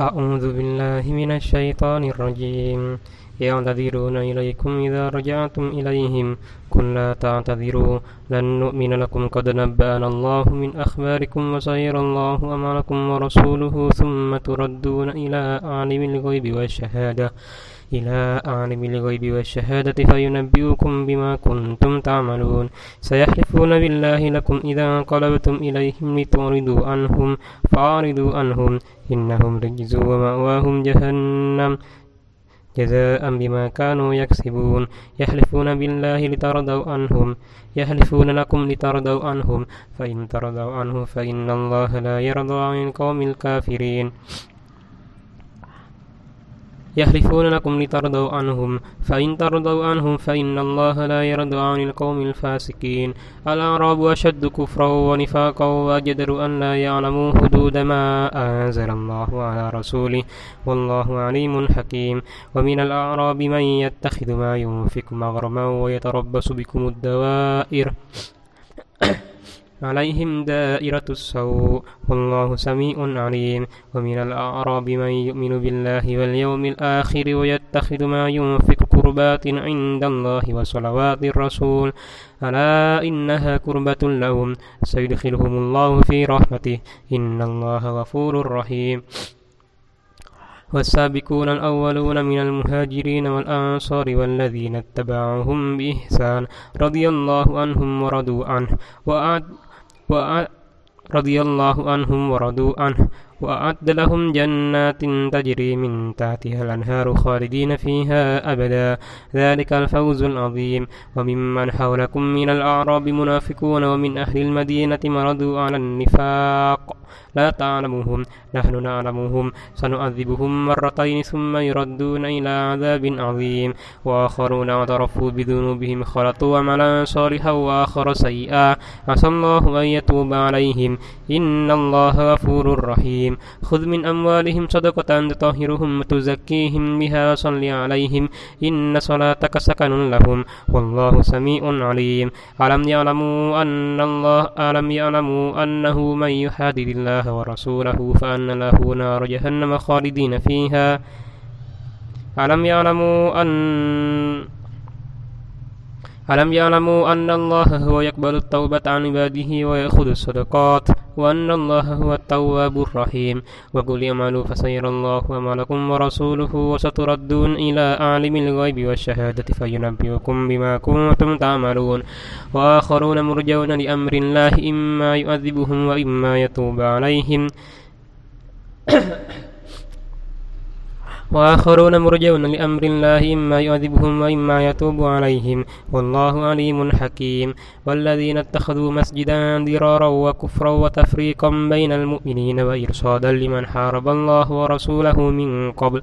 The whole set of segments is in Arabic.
أعوذ بالله من الشيطان الرجيم. يعتذرون إليكم إذا رجعتم إليهم. قل لا تعتذروا. لن نؤمن لكم قد نبأنا الله من أخباركم وسيرى الله أمركم ورسوله ثم تردون إلى عالم الغيب والشهادة. إلى عالم الغيب والشهادة فينبئكم بما كنتم تعملون. سيحلفون بالله لكم إذا انقلبتم إليهم لتعرضوا عنهم فأعرضوا عنهم. إنهم رجز ومأواهم جهنم. جزاء بما كانوا يكسبون. يحلفون بالله لترضوا عنهم. يحلفون لكم لترضوا عنهم. فإن ترضوا عنه فإن الله لا يرضى عن القوم الكافرين. يحلفون لكم لترضوا عنهم فإن ترضوا عنهم فإن الله لا يرضى عن القوم الفاسقين. الأعراب أشد كفرا ونفاقا وأجدر أن لا يعلموا حدود ما أنزل الله على رسوله. والله عليم حكيم. ومن الأعراب من يتخذ ما ينفق مغرما ويتربص بكم الدوائر. عليهم دائرة السوء والله سميع عليم ومن الأعراب من يؤمن بالله واليوم الآخر ويتخذ ما ينفق قربات عند الله وصلوات الرسول. ألا إنها كربة لهم؟ سيدخلهم الله في رحمته. إن الله غفور رحيم. والسابقون الأولون من المهاجرين والأنصار والذين اتبعهم بإحسان رضي الله عنهم ورضوا عنه. وأعد رضي الله عنهم ورضوا عنه. وأعد لهم جنات تجري من تحتها الأنهار خالدين فيها أبدا. ذلك الفوز العظيم. وممن حولكم من الأعراب منافقون ومن أهل المدينة مرضوا على النفاق. لا تعلمهم نحن نعلمهم سنعذبهم مرتين ثم يردون إلى عذاب عظيم. وآخرون اعترفوا بذنوبهم خلطوا عملا صالحا وآخر سيئا. عسى الله أن يتوب عليهم. إن الله غفور رحيم. خذ من أموالهم صدقة تطهرهم وتزكيهم بها وصل عليهم. إن صلاتك سكن لهم. والله سميع عليم. ألم يعلموا أن الله ألم يعلموا أنه من يحادد الله؟ ورسوله فأن له نار جهنم خالدين فيها. ألم يعلموا أن ألم يعلموا أن الله هو يقبل التوبة عن عباده ويأخذ الصدقات وأن الله هو التواب الرحيم وقل اعملوا فسيرى الله عملكم ورسوله وستردون إلى عالم الغيب والشهادة فينبئكم بما كنتم تعملون وآخرون مرجون لأمر الله إما يؤذبهم وإما يتوب عليهم. وآخرون مرجون لأمر الله إما يعذبهم وإما يتوب عليهم. والله عليم حكيم. والذين اتخذوا مسجدا ضرارا وكفرا وتفريقا بين المؤمنين وإرصادا لمن حارب الله ورسوله من قبل.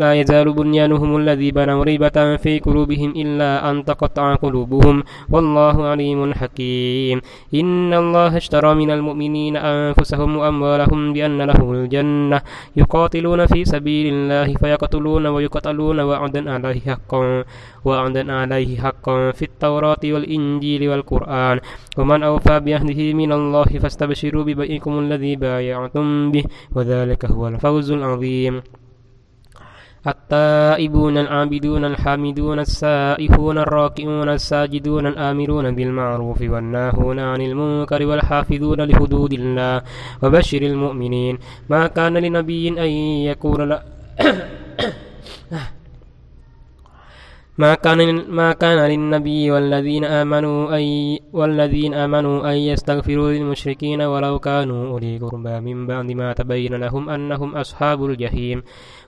لا يزال بنيانهم الذي بنوا ريبة في قلوبهم إلا أن تقطع قلوبهم. والله عليم حكيم. إن الله اشترى من المؤمنين أنفسهم وأموالهم بأن لهم الجنة. يقاتلون في سبيل الله فيقتلون ويقتلون وعدا عليه حقا وعدا عليه حقا في التوراة والإنجيل والقرآن. ومن أوفى بعهده من الله فاستبشروا ببيعكم الذي بايعتم به. وذلك هو الفوز العظيم. التائبون العابدون الحامدون السائحون الراكعون الساجدون الآمرون بالمعروف والناهون عن المنكر والحافظون لحدود الله وبشر المؤمنين. ما كان لنبي أن يكون لا ما كان ما كان للنبي والذين آمنوا أن والذين آمنوا أن يستغفروا للمشركين ولو كانوا أولي قربى من بعد ما تبين لهم أنهم أصحاب الجحيم.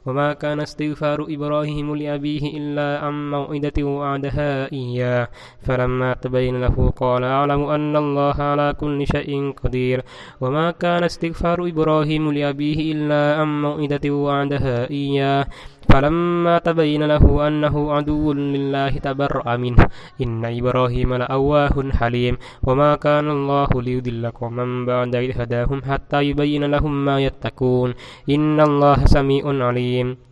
وما كان استغفار إبراهيم لأبيه إلا عن موعدة وعدها إياه. فلما تبين له قال أعلم أن الله على كل شيء قدير. وما كان استغفار إبراهيم لأبيه إلا عن موعدة وعدها إياه. فلما تبين له أنه عدو لله تبرأ منه. إن إبراهيم لأواه حليم. وما كان الله ليضل قوما بعد إذ هداهم حتى يبين لهم ما يتقون. إن الله سميع عليم.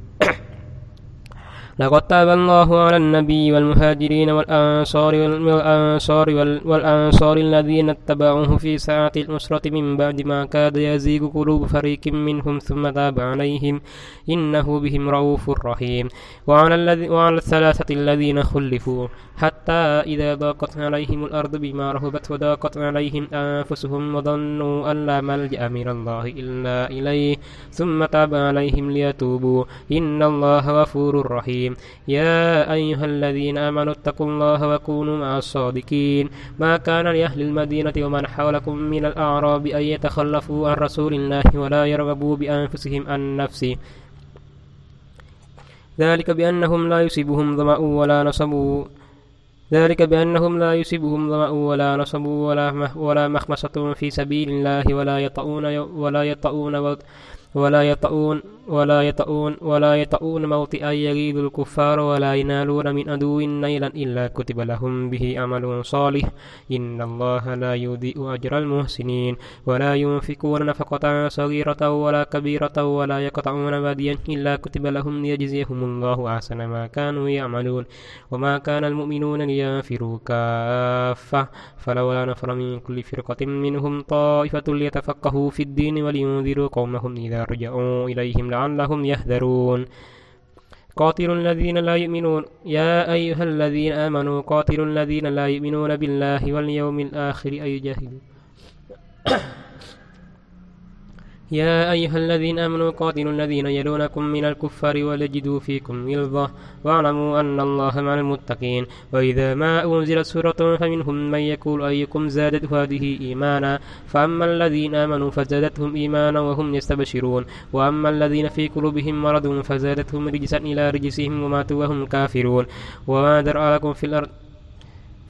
لقد تاب الله على النبي والمهاجرين والأنصار والأنصار والأنصار الذين اتبعوه في ساعة الأسرة من بعد ما كاد يزيغ قلوب فريق منهم ثم تاب عليهم. إنه بهم رؤوف رحيم. وعلى, الذي وعلى الثلاثة الذين خلفوا. حتى إذا ضاقت عليهم الأرض بما رهبت وضاقت عليهم أنفسهم وظنوا أن لا ملجأ من الله إلا إليه. ثم تاب عليهم ليتوبوا. إن الله غفور رحيم. يا أيها الذين آمنوا اتقوا الله وكونوا مع الصادقين. ما كان لأهل المدينة ومن حولكم من الأعراب أن يتخلفوا عن رسول الله ولا يرغبوا بأنفسهم عن نفسه. ذلك بأنهم لا يصيبهم ظمأ ولا نصب. ذلك بأنهم لا يصيبهم ظمأ ولا نصب ولا ولا مخمصة في سبيل الله ولا يطؤون ولا يطؤون ولا يطؤون ولا يطؤون ولا يطؤون موطئا يغيظ الكفار ولا ينالون من عدو نيلا إلا كتب لهم به عمل صالح. إن الله لا يضيء أجر المحسنين. ولا ينفقون نفقة صغيرة ولا كبيرة ولا يقطعون واديا إلا كتب لهم ليجزيهم الله أحسن ما كانوا يعملون. وما كان المؤمنون لينفروا كافة. فلولا نفر من كل فرقة منهم طائفة ليتفقهوا في الدين ولينذروا قومهم إذا رجعوا إليهم لعلهم يهذرون. قاتلوا الذين لا يؤمنون. يا أيها الذين آمنوا قاتلوا الذين لا يؤمنون بالله واليوم الآخر أي جاهدوا. يا أيها الذين آمنوا قاتلوا الذين يلونكم من الكفار ولجدوا فيكم غلظة واعلموا أن الله مع المتقين وإذا ما أنزلت سورة فمنهم من يقول أيكم زادت هذه إيمانا فأما الذين آمنوا فزادتهم إيمانا وهم يستبشرون وأما الذين في قلوبهم مرض فزادتهم رجسا إلى رجسهم وماتوا وهم كافرون وما درأ لكم في الأرض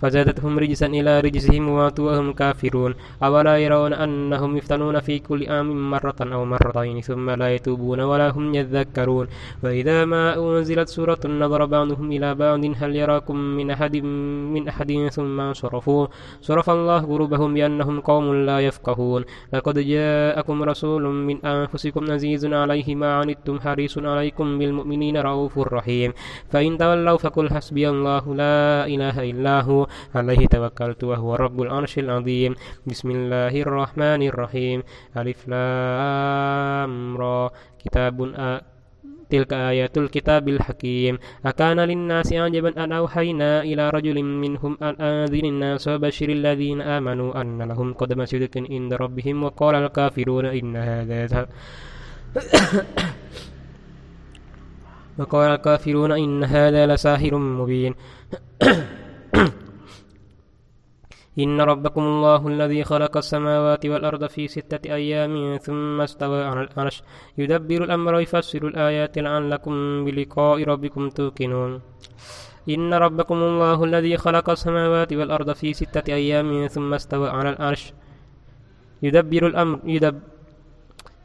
فزادتهم رجسا إلى رجسهم وماتوا وهم كافرون. أولا يرون أنهم يفتنون في كل عام مرة أو مرتين ثم لا يتوبون ولا هم يذكرون. وإذا ما أنزلت سورة نظر بعضهم إلى بعض هل يراكم من أحد من أحد ثم انصرفوا؟ صرف الله قلوبهم بأنهم قوم لا يفقهون. لقد جاءكم رسول من أنفسكم عزيز عليه ما عنتم حريص عليكم بالمؤمنين رؤوف رحيم. فإن تولوا فقل حسبي الله لا إله إلا هو. عليه توكلت وهو رب العرش العظيم. بسم الله الرحمن الرحيم. ألف لام را. كتاب آ تلك آيات الكتاب الحكيم. أكان للناس عجبا أن أوحينا إلى رجل منهم أن أنذر الناس وبشر الذين آمنوا أن لهم قدم صدق عند ربهم. وقال الكافرون إن هذا وقال الكافرون إن هذا لساحر مبين. إن ربكم الله الذي خلق السماوات والأرض في ستة أيام ثم استوى على العرش يدبر الأمر ويفسر الآيات لعلكم بلقاء ربكم توقنون. إن ربكم الله الذي خلق السماوات والأرض في ستة أيام ثم استوى على العرش يدبر الأمر يدبر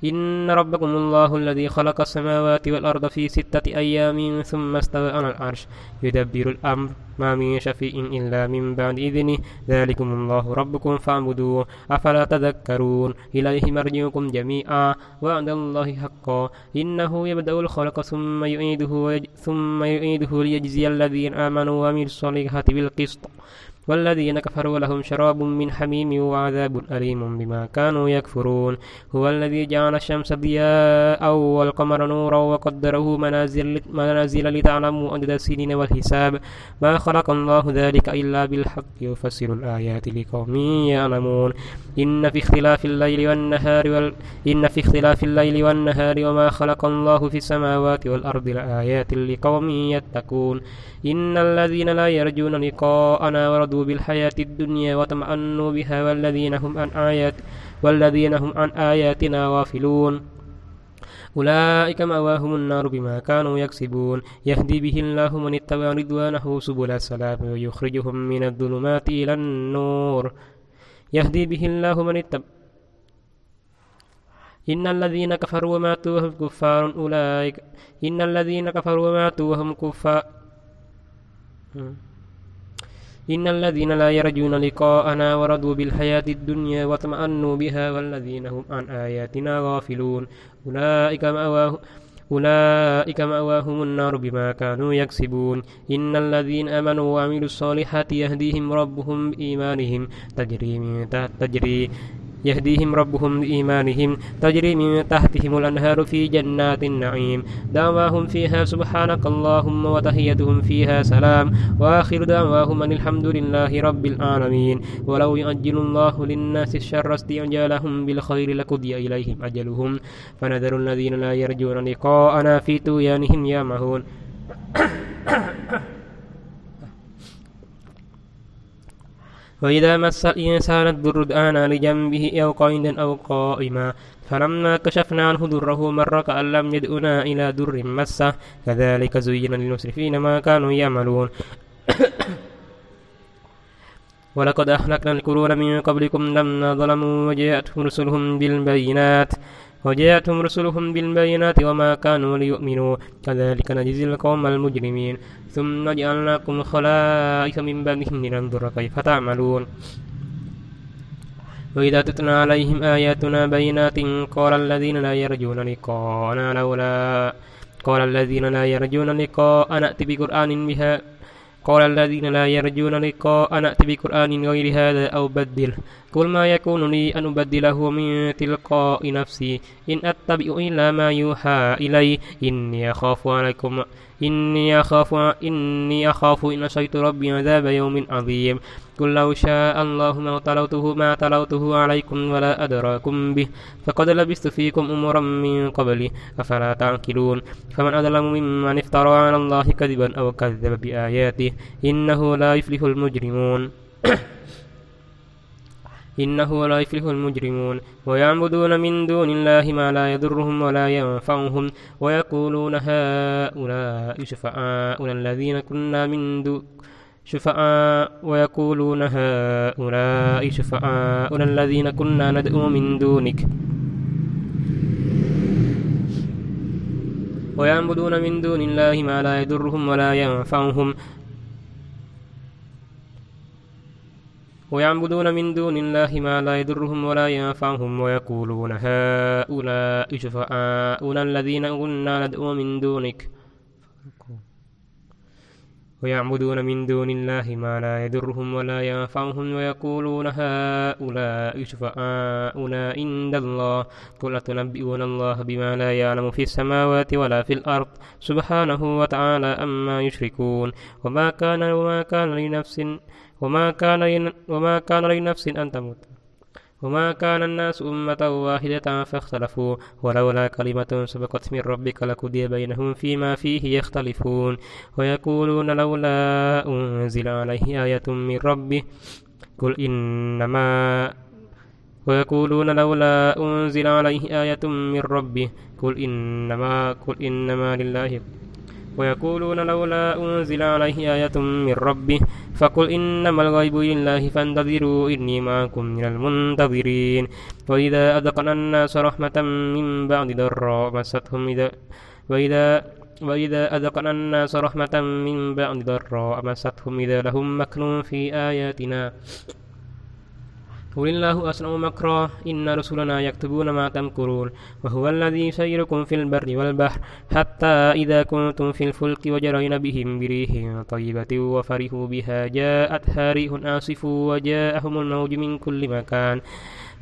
إن ربكم الله الذي خلق السماوات والأرض في ستة أيام ثم استوى على العرش يدبر الأمر. ما من شفيع إلا من بعد إذنه. ذلكم الله ربكم فاعبدوه. أفلا تذكرون؟ إليه مرجعكم جميعا. وعد الله حقا. إنه يبدأ الخلق ثم يعيده ثم يعيده ليجزي الذين آمنوا وعملوا الصالحات بالقسط. والذين كفروا لهم شراب من حميم وعذاب أليم بما كانوا يكفرون. هو الذي جعل الشمس ضياء والقمر نورا وقدره منازل, منازل لتعلموا عدد السنين والحساب. ما خلق الله ذلك إلا بالحق. يفسر الآيات لقوم يعلمون. إن في اختلاف الليل والنهار وال... إن في اختلاف الليل والنهار وما خلق الله في السماوات والأرض لآيات لقوم يتقون. إن الذين لا يرجون لقاءنا ورضوا بالحياة الدنيا وطمأنوا بها والذين هم عن آيات والذين هم عن آياتنا غافلون. أولئك مأواهم النار بما كانوا يكسبون. يهدي به الله من اتبع رضوانه سبل السلام ويخرجهم من الظلمات إلى النور. يهدي به الله من اتبع إن الذين كفروا وماتوا وهم كفار. أولئك إن الذين كفروا وماتوا وهم كفار إن الذين لا يرجون لقاءنا ورضوا بالحياة الدنيا واطمأنوا بها والذين هم عن آياتنا غافلون. أولئك مأواهم أولئك مأواهم النار بما كانوا يكسبون. إن الذين آمنوا وعملوا الصالحات يهديهم ربهم بإيمانهم. تجري من تحت تجري يهديهم ربهم بإيمانهم تجري من تحتهم الأنهار في جنات النعيم. دعواهم فيها سبحانك اللهم وتحيتهم فيها سلام. وآخر دعواهم أن الحمد لله رب العالمين. ولو يؤجل الله للناس الشر استعجالهم بالخير لقضي إليهم أجلهم. فنذر الذين لا يرجون لقاءنا في طغيانهم يعمهون وإذا مس الإنسان الضر دعانا لجنبه أو قائدا أو قائما فلما كشفنا عنه ضره مر كأن لم يدعنا إلى ضر مسه. كذلك زين للمسرفين ما كانوا يعملون. ولقد أهلكنا القرون من قبلكم لما ظلموا وجاءتهم رسلهم بالبينات. وجاءتهم رسلهم بالبينات وما كانوا ليؤمنوا. كذلك نجزي القوم المجرمين. ثم جعلناكم خلائف من بعدهم لننظر كيف تعملون. وإذا تتلى عليهم آياتنا بينات قال الذين لا يرجون لقاءنا لولا قال الذين لا يرجون لقاء نأتي بقرآن بها. قال الذين لا يرجون لقاء نأتي بقرآن غير هذا أو بدله قل ما يكون لي أن أبدله من تلقاء نفسي. إن أتبع إلا ما يوحى إلي. إني أخاف عليكم إني أخاف إني أخاف إن عصيت ربي عذاب يوم عظيم. قل لو شاء الله ما تلوته ما تلوته عليكم ولا أدراكم به فقد لبست فيكم أمرا من قبلي أفلا تعقلون؟ فمن أظلم ممن افترى على الله كذبا أو كذب بآياته إنه لا يفلح المجرمون. إنه لا يفلح المجرمون ويعبدون من دون الله ما لا يضرهم ولا ينفعهم ويقولون هؤلاء شفعاؤنا الذين كنا من دون شفعاء ويقولون هؤلاء شفعاؤنا الذين كنا ندعو من دونك. ويعبدون من دون الله ما لا يضرهم ولا ينفعهم ويعبدون من دون الله ما لا يضرهم ولا ينفعهم ويقولون هؤلاء شفعاؤنا الذين كنا ندعو من دونك. ويعبدون من دون الله ما لا يضرهم ولا ينفعهم ويقولون هؤلاء شفعاؤنا عند الله. قل أتنبئون الله بما لا يعلم في السماوات ولا في الأرض؟ سبحانه وتعالى أما يشركون. وما كان وما كان لنفس وما كان وما كان لنفس أن تموت. وما كان الناس أمة واحدة فاختلفوا ولولا كلمة سبقت من ربك لقضي بينهم فيما فيه يختلفون. ويقولون لولا أنزل عليه آية من ربه قل إنما ويقولون لولا أنزل عليه آية من ربه قل إنما قل إنما لله. ويقولون لولا أنزل عليه آية من ربه فقل إنما الغيب لله فانتظروا إني معكم من المنتظرين. وإذا أذقنا الناس رحمة من بعد ضراء مستهم إذا وإذا وإذا أذقنا الناس رحمة من بعد ضراء مستهم إذا لهم مكن في آياتنا. قل الله أسرع مكرا إن رسلنا يكتبون ما تمكرون وهو الذي يسيركم في البر والبحر حتى إذا كنتم في الفلك وجرين بهم بريح طيبة وفرحوا بها جاءتها ريح آصف وجاءهم الموج من كل مكان.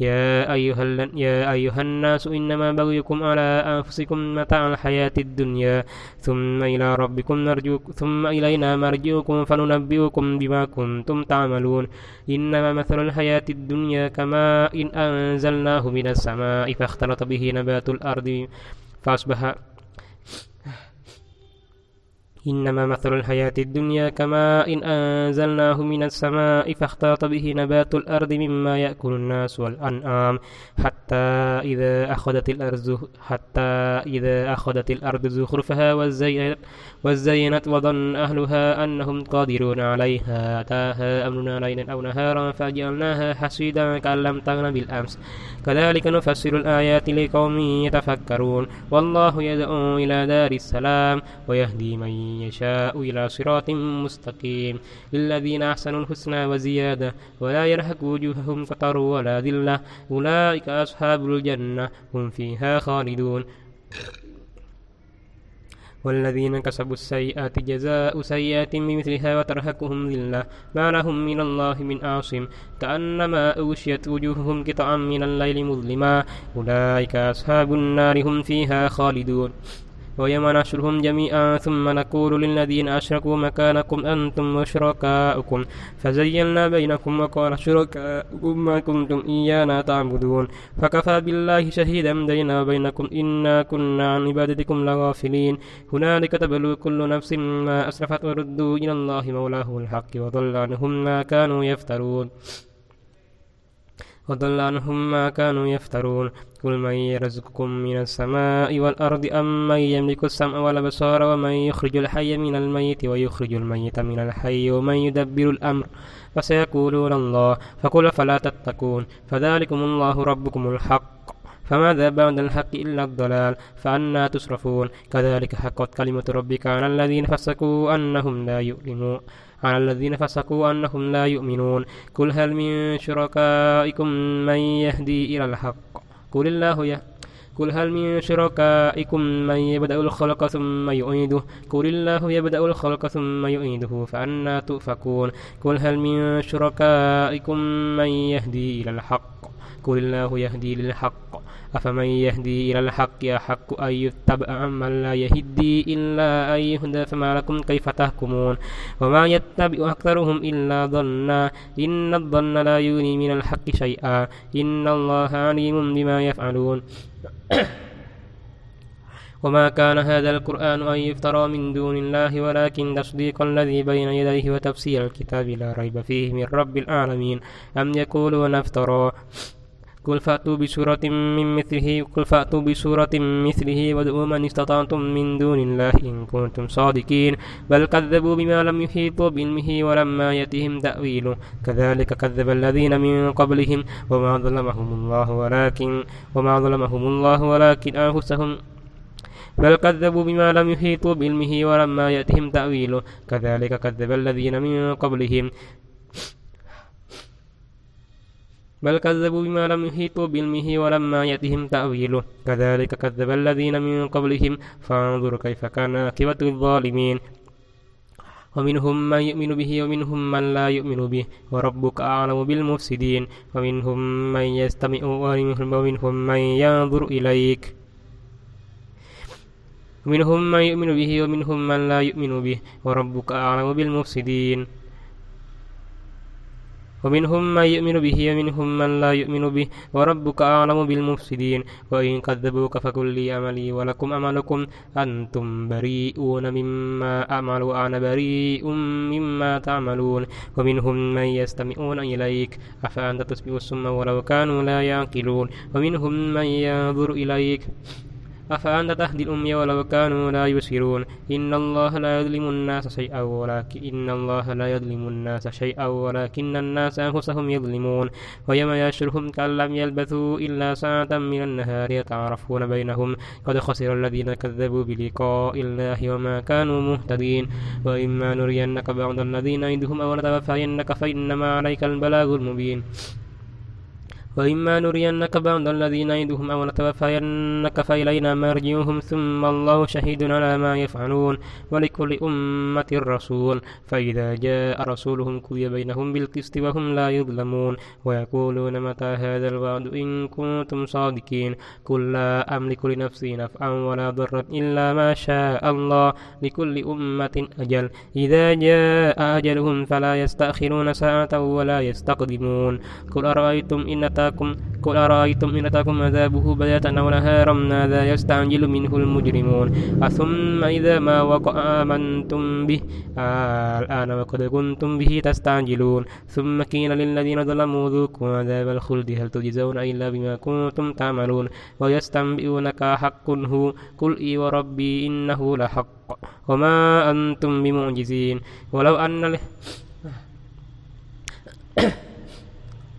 يا أيها, يا أيها الناس إنما بغيكم على أنفسكم متاع الحياة الدنيا ثم إلى ربكم نرجوكم ثم إلينا مرجوكم فننبئكم بما كنتم تعملون. إنما مثل الحياة الدنيا كما إن أنزلناه من السماء فاختلط به نبات الأرض فأصبح إنما مثل الحياة الدنيا كما إن أنزلناه من السماء فاختلط به نبات الأرض مما يأكل الناس والأنعام حتى إذا أخذت الأرض حتى إذا أخذت الأرض زخرفها وزينت وظن أهلها أنهم قادرون عليها. أتاها أمرنا ليلا أو نهارا فجعلناها حسيدا كأن لم تغن بالأمس. كذلك نفسر الآيات لقوم يتفكرون. والله يدعو إلى دار السلام ويهدي من يشاء إلى صراط مستقيم. للذين أحسنوا الحسنى وزيادة ولا يرهق وجوههم قطر ولا ذلة. أولئك أصحاب الجنة هم فيها خالدون. والذين كسبوا السيئات جزاء سيئات بمثلها وترهقهم ذلة. ما لهم من الله من عاصم. كأنما أوشيت وجوههم قطعا من الليل مظلما. أولئك أصحاب النار هم فيها خالدون. ويوم نحشرهم جميعا ثم نقول للذين أشركوا مكانكم أنتم وشركاؤكم. فزيلنا بينكم وقال شركاؤكم ما كنتم إيانا تعبدون. فكفى بالله شهيدا بيننا وبينكم إنا كنا عن عبادتكم لغافلين. هنالك تبلو كل نفس ما أسرفت وردوا إلى الله مولاه الحق وضل عنهم ما كانوا يفترون. وضل عنهم ما كانوا يفترون قل من يرزقكم من السماء والأرض أم من يملك السمع والأبصار ومن يخرج الحي من الميت ويخرج الميت من الحي ومن يدبر الأمر فسيقولون الله فقل فلا تتقون فذلكم الله ربكم الحق فماذا بعد الحق إلا الضلال فأنا تصرفون كذلك حقت كلمة ربك على الذين فسقوا أنهم لا يؤمنون على الذين فسقوا أنهم لا يؤمنون. قل هل من شركائكم من يهدي إلى الحق؟ قل الله يهدي قل هل من شركائكم من يبدأ الخلق ثم يعيده؟ قل الله يبدأ الخلق ثم يعيده فأنا تؤفكون. قل هل من شركائكم من يهدي إلى الحق؟ قل الله يهدي للحق. أفمن يهدي إلى الحق أحق أن يتبع من لا يهدي إلا أن يهدى فما لكم كيف تحكمون؟ وما يتبع أكثرهم إلا ظنا إن الظن لا يغني من الحق شيئا. إن الله عليم بما يفعلون. وما كان هذا القرآن أن يفترى من دون الله ولكن تصديق الذي بين يديه وتفسير الكتاب لا ريب فيه من رب العالمين. أم يقولون افترى؟ قل فأتوا بسورة من مثله قل فأتوا بسورة مثله وادعوا من استطعتم من دون الله إن كنتم صادقين بل كذبوا بما لم يحيطوا بعلمه ولما يأتهم تأويله كذلك كذب الذين من قبلهم وما ظلمهم الله ولكن وما ظلمهم الله ولكن أنفسهم. بل كذبوا بما لم يحيطوا بعلمه ولما يأتهم تأويله كذلك كذب الذين من قبلهم بل كذبوا بما لم يحيطوا بعلمه ولما يأتهم تأويله. كذلك كذب الذين من قبلهم. فانظر كيف كان عاقبة الظالمين. ومنهم من يؤمن به ومنهم من لا يؤمن به. وربك أعلم بالمفسدين. ومنهم من يستمع ومنهم من ينظر إليك. ومنهم من يؤمن به ومنهم من لا يؤمن به. وربك أعلم بالمفسدين. ومنهم من يؤمن به ومنهم من لا يؤمن به وربك أعلم بالمفسدين. وإن كذبوك فقل لي عملي ولكم أملكم. أنتم بريئون مما أعمل وأنا بريء مما تعملون. ومنهم من يستمعون إليك. أفأنت تسمع السم ولو كانوا لا يعقلون. ومنهم من ينظر إليك. أفأنت تهدي الأمي ولو كانوا لا يبصرون؟ إن الله لا يظلم الناس شيئا ولكن إن الله لا يظلم الناس شيئا ولكن الناس أنفسهم يظلمون. ويوم يشرهم كأن لم يلبثوا إلا ساعة من النهار يتعرفون بينهم. قد خسر الذين كذبوا بلقاء الله وما كانوا مهتدين. وإما نرينك بعض الذين نعدهم أو نتوفينك فإنما عليك البلاغ المبين. وإما نرينك بعض الذي نعدهم أو نتوفينك فإلينا مرجعهم ثم الله شهيد على ما يفعلون ولكل أمة رسول فإذا جاء رسولهم قضي بينهم بالقسط وهم لا يظلمون. ويقولون متى هذا الوعد إن كنتم صادقين؟ قل لا أملك لنفسي نفعا ولا ضرا إلا ما شاء الله لكل أمة أجل. إذا جاء أجلهم فلا يستأخرون ساعة ولا يستقدمون. قل أرأيتم إن أتاكم؟ قل أرأيتم إن أتاكم عذابه بياتا أو نهارا؟ ماذا يستعجل منه المجرمون؟ أثم إذا ما وقع آمنتم به؟ آه الآن وقد كنتم به تستعجلون. ثم كين للذين ظلموا ذوقوا عذاب الخلد هل تجزون إلا بما كنتم تعملون؟ ويستنبئونك حق هو قل إي وربي إنه لحق. وما أنتم بمعجزين؟ ولو أن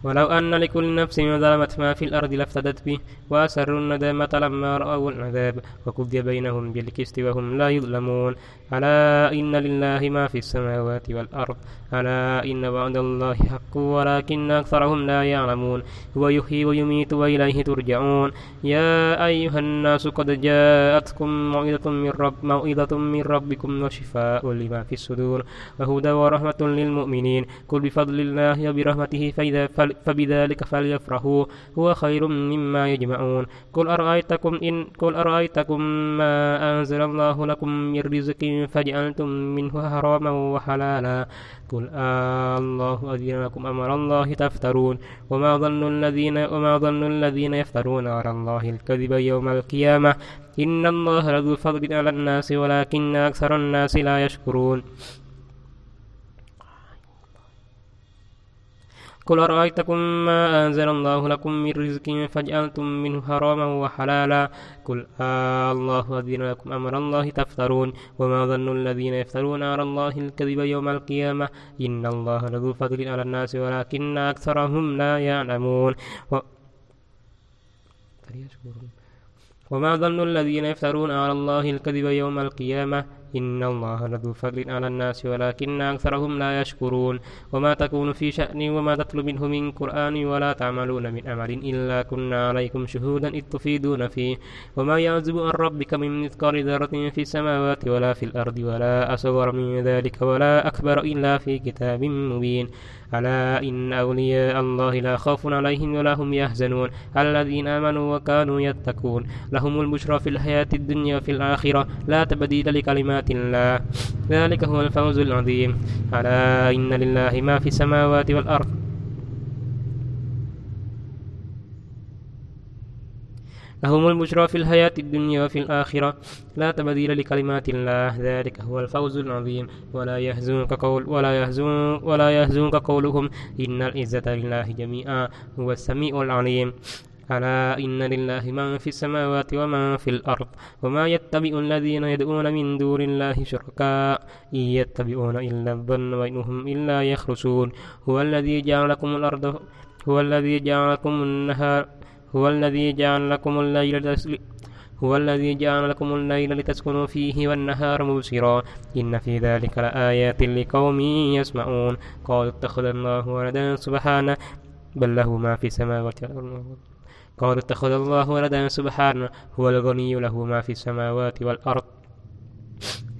ولو أن لكل نفس ظلمت ما في الأرض لافتدت به وأسروا الندامة لما رأوا العذاب وقضي بينهم بالقسط وهم لا يظلمون. ألا إن لله ما في السماوات والأرض. ألا إن وعد الله حق ولكن أكثرهم لا يعلمون. هو يحيي ويميت وإليه ترجعون. يا أيها الناس قد جاءتكم موعظة من رب موعظة من ربكم وشفاء لما في الصدور وهدى ورحمة للمؤمنين. قل بفضل الله وبرحمته فإذا فبذلك فليفرحوا. هو خير مما يجمعون. قل أرأيتكم إن قل أرأيتكم ما أنزل الله لكم من رزق فجعلتم منه حراما وحلالا. قل الله أذن لكم أمر الله تفترون. وما ظن الذين وما ظن الذين يفترون على الله الكذب يوم القيامة. إن الله لذو فضل على الناس ولكن أكثر الناس لا يشكرون. قل أرأيتكم ما أنزل الله لكم من رزق فجعلتم منه حراما وحلالا. قل آه الله أذن لكم أمر الله تفترون. وما ظن الذين يفترون على الله الكذب يوم القيامة. إن الله لذو فضل على الناس ولكن أكثرهم لا يعلمون. و... وما ظن الذين يفترون على الله الكذب يوم القيامة. إن الله لذو فضل على الناس ولكن أكثرهم لا يشكرون. وما تكون في شأن وما تتلو منه من قرآن ولا تعملون من أمر إلا كنا عليكم شهودا إذ تفيدون فيه. وما يعزب عن ربك من مثقال ذرة في السماوات ولا في الأرض ولا أصغر من ذلك ولا أكبر إلا في كتاب مبين. ألا إن أولياء الله لا خوف عليهم ولا هم يحزنون. الذين آمنوا وكانوا يتقون. لهم البشرى في الحياة الدنيا وفي الآخرة. لا تبديل لكلمات الله. ذلك هو الفوز العظيم. ألا إن لله ما في السماوات والأرض. لهم البشرى في الحياة الدنيا وفي الآخرة. لا تبديل لكلمات الله ذلك هو الفوز العظيم. ولا يحزنك قول ولا يحزن ولا يحزنك قولهم. إن العزة لله جميعا هو السميع العليم. ألا إن لله ما في السماوات وما في الأرض وما يتبع الذين يدعون من دون الله شركاء. إن يتبعون إلا الظن وإنهم إلا يخرسون هو الذي جعل لكم الأرض هو الذي جعل لكم النهار هو الذي جعل لكم الليل هو الذي جعل لكم الليل لتسكنوا فيه والنهار مبصرا. إن في ذلك لآيات لقوم يسمعون. قالوا اتخذ الله ولدا سبحانه بل له ما في السماوات والأرض قالوا اتخذ الله ولدا سبحانه هو الغني له ما في السماوات والأرض.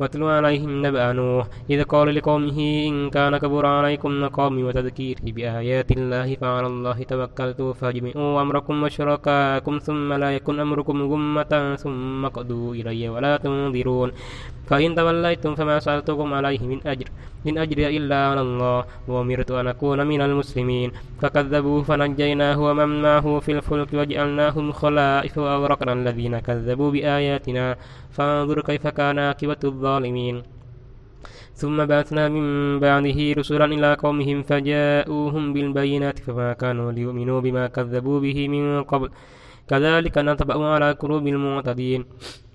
واتل عليهم نبأ نوح إذ قال لقومه إن كان كبر عليكم مقامي وتذكيري بآيات الله فعلى الله توكلت فاجمعوا أمركم وشركاءكم ثم لا يكن أمركم غمة ثم قضوا إلي ولا تنظرون. فإن توليتم فما سألتكم عليه من أجر إن أجري إلا على الله وأمرت أن أكون من المسلمين. فكذبوه فنجيناه ومن معه في الفلك وجعلناهم خلائف وأغرقنا الذين كذبوا بآياتنا. فانظر كيف كان عاقبة الظالمين. ثم بعثنا من بعده رسلا إلى قومهم فجاءوهم بالبينات فما كانوا ليؤمنوا بما كذبوا به من قبل. كذلك نطبع على قلوب المعتدين.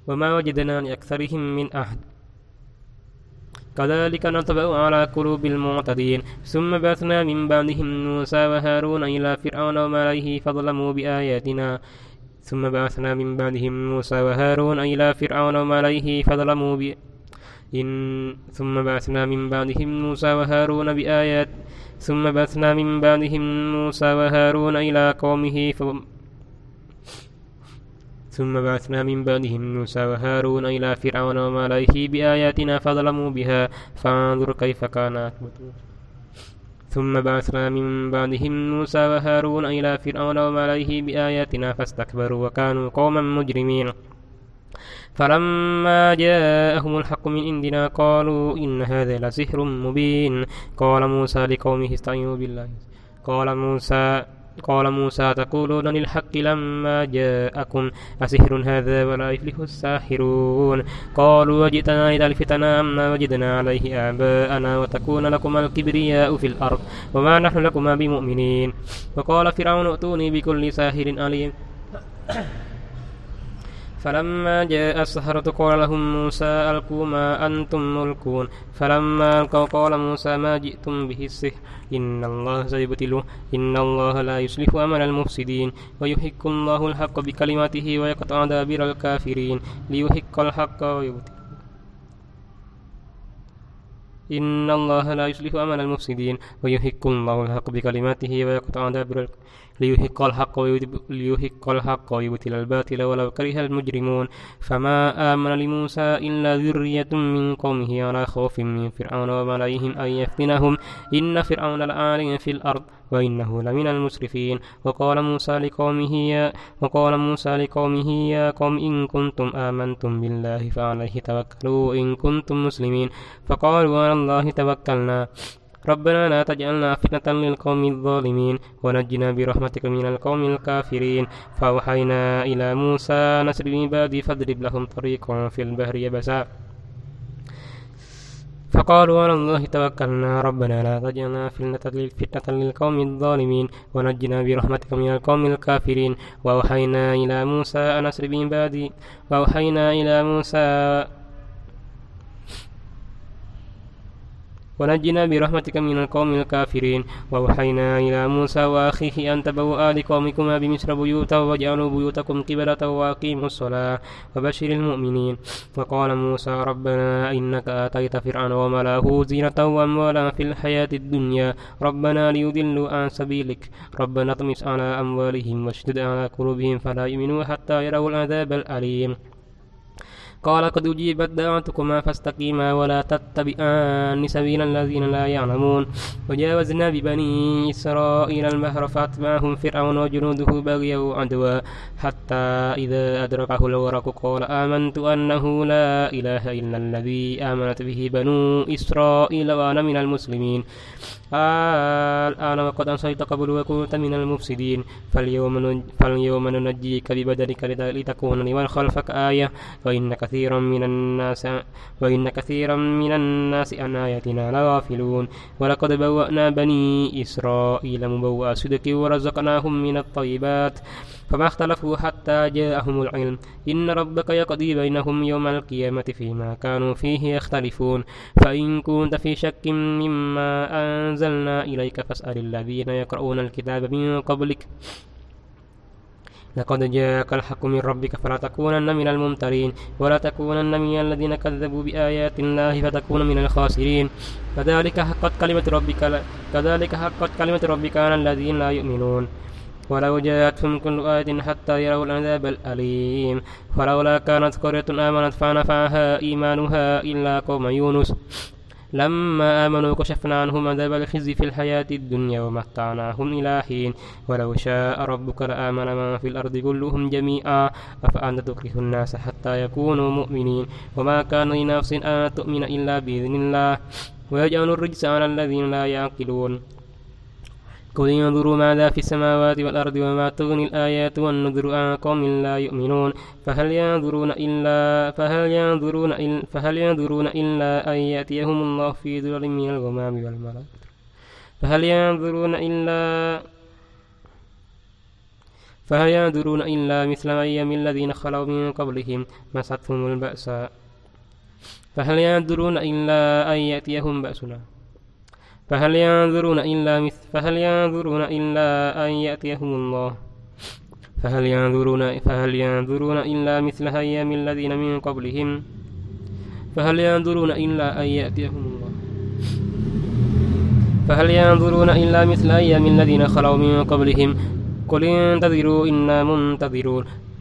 وما وجدنا لأكثرهم من أحد. كذلك نطبع على قلوب المعتدين. ثم بعثنا من بعدهم موسى وهارون إلى فرعون وملئه فظلموا بآياتنا. ثم بعثنا من بعدهم موسى وهارون إلى فرعون وملئه فظلموا ب... إن ثم بعثنا من بعدهم موسى وهارون بآيات ثم بعثنا من بعدهم موسى وهارون إلى قومه ف... ثم بعثنا من بعدهم موسى وهارون إلى فرعون وملئه بآياتنا فظلموا بها. فانظر كيف كان عاقبة ثم بعثنا من بعدهم موسى وهارون إلى فرعون وملئه بآياتنا فاستكبروا وكانوا قوما مجرمين. فلما جاءهم الحق من عندنا قالوا إن هذا لسحر مبين. قال موسى لقومه استعينوا بالله. قال موسى قال موسى تقولون للحق لما جاءكم أسحر هذا ولا يفلح الساحرون. قالوا وجئتنا لتلفتنا عما وجدنا عليه آباءنا وتكون لكما الكبرياء في الأرض وما نحن لكما بمؤمنين. وقال فرعون ائتوني بكل ساحر عليم فلما جاء السحرة قال لهم موسى ألقوا ما أنتم ملكون فلما ألقوا قال موسى ما جئتم به السحر. إن الله سيبتله. إن الله لا يصلح أمل المفسدين. ويحق الله الحق بكلماته ويقطع دابر الكافرين. ليحق الحق ويبطل إن الله لا يصلح أمل المفسدين. ويحق الله الحق بكلماته ويقطع دابر الكافرين ليحق الحق ليحق الحق ويبطل الباطل ولو كره المجرمون. فما آمن لموسى إلا ذرية من قومه على خوف من فرعون وملئهم أن يفتنهم. إن فرعون لعال في الأرض وإنه لمن المسرفين. وقال موسى لقومه يا وقال موسى لقومه يا قوم إن كنتم آمنتم بالله فعليه توكلوا إن كنتم مسلمين. فقالوا على الله توكلنا. ربنا لا تجعلنا فتنة للقوم الظالمين ونجنا برحمتك من القوم الكافرين. فأوحينا إلى موسى نسر عبادي فاضرب لهم طريقا في البحر يبسا. فقالوا على الله توكلنا ربنا لا تجعلنا فتنة للقوم الظالمين ونجنا برحمتك من القوم الكافرين. وأوحينا إلى موسى أن أسر بعبادي وأوحينا إلى موسى ونجنا برحمتك من القوم الكافرين. وأوحينا إلى موسى وأخيه أن تبوأ لقومكما بمصر بيوتا واجعلوا بيوتكم قبلة وأقيموا الصلاة وبشر المؤمنين. وقال موسى ربنا إنك آتيت فرعون وملأه زينة وأموالا في الحياة الدنيا. ربنا ليضلوا عن سبيلك. ربنا اطمس على أموالهم واشدد على قلوبهم فلا يؤمنوا حتى يروا العذاب الأليم. قال قد أجيبت دعوتكما فاستقيما ولا تتبعان سبيل الذين لا يعلمون. وجاوزنا ببني إسرائيل البحر فأتبعهم فرعون وجنوده بغيا وعدوا. حتى إذا أدركه الغرق قال آمنت أنه لا إله إلا الذي آمنت به بنو إسرائيل وأنا من المسلمين. الآن وقد أنصيت قبل وكنت من المفسدين. فاليوم فاليوم ننجيك ببدنك لتكون لمن خلفك آية. وإن كثيرا من الناس وإن كثيرا من الناس عن آياتنا لغافلون. ولقد بوأنا بني إسرائيل مبوأ صدق ورزقناهم من الطيبات. فما اختلفوا حتى جاءهم العلم. إن ربك يقضي بينهم يوم القيامة فيما كانوا فيه يختلفون. فإن كنت في شك مما أنزلنا إليك فاسأل الذين يقرؤون الكتاب من قبلك. لقد جاءك الحق من ربك فلا تكونن من الممترين ولا تكونن من الذين كذبوا بآيات الله فتكون من الخاسرين. كذلك حقت كلمة ربك كذلك حقت كلمة ربك على الذين لا يؤمنون. ولو جاءتهم كل آية حتى يروا العذاب الأليم. فلولا كانت قرية آمنت فنفعها إيمانها إلا قوم يونس. لما آمنوا كشفنا عنهم عذاب الخزي في الحياة الدنيا ومتعناهم إلى حين. ولو شاء ربك لآمن من في الأرض كلهم جميعا. أفأنت تكره الناس حتى يكونوا مؤمنين؟ وما كان لنفس أن تؤمن إلا بإذن الله. ويجعل الرجس على الذين لا يعقلون. قل ينظروا ماذا في السماوات والأرض وما تغني الآيات والنذر عن قوم لا يؤمنون فهل ينظرون إلا فهل ينظرون إلا فهل ينظرون إلا أن يأتيهم الله في ذلل من الغمام والملائكة فهل ينظرون إلا فهل ينظرون إلا مثل أيام الذين خلوا من قبلهم مستهم البأساء فهل ينظرون إلا أن يأتيهم بأسنا فهل ينظرون إلا مثل فهل ينظرون إلا أن يأتيهم الله؟ فهل ينظرون فهل ينظرون إلا مثل أيام الذين من قبلهم؟ فهل ينظرون إلا أن يأتيهم الله؟ فهل ينظرون إلا مثل أيام الذين خلوا من قبلهم؟ قل انتظروا إنا منتظرون.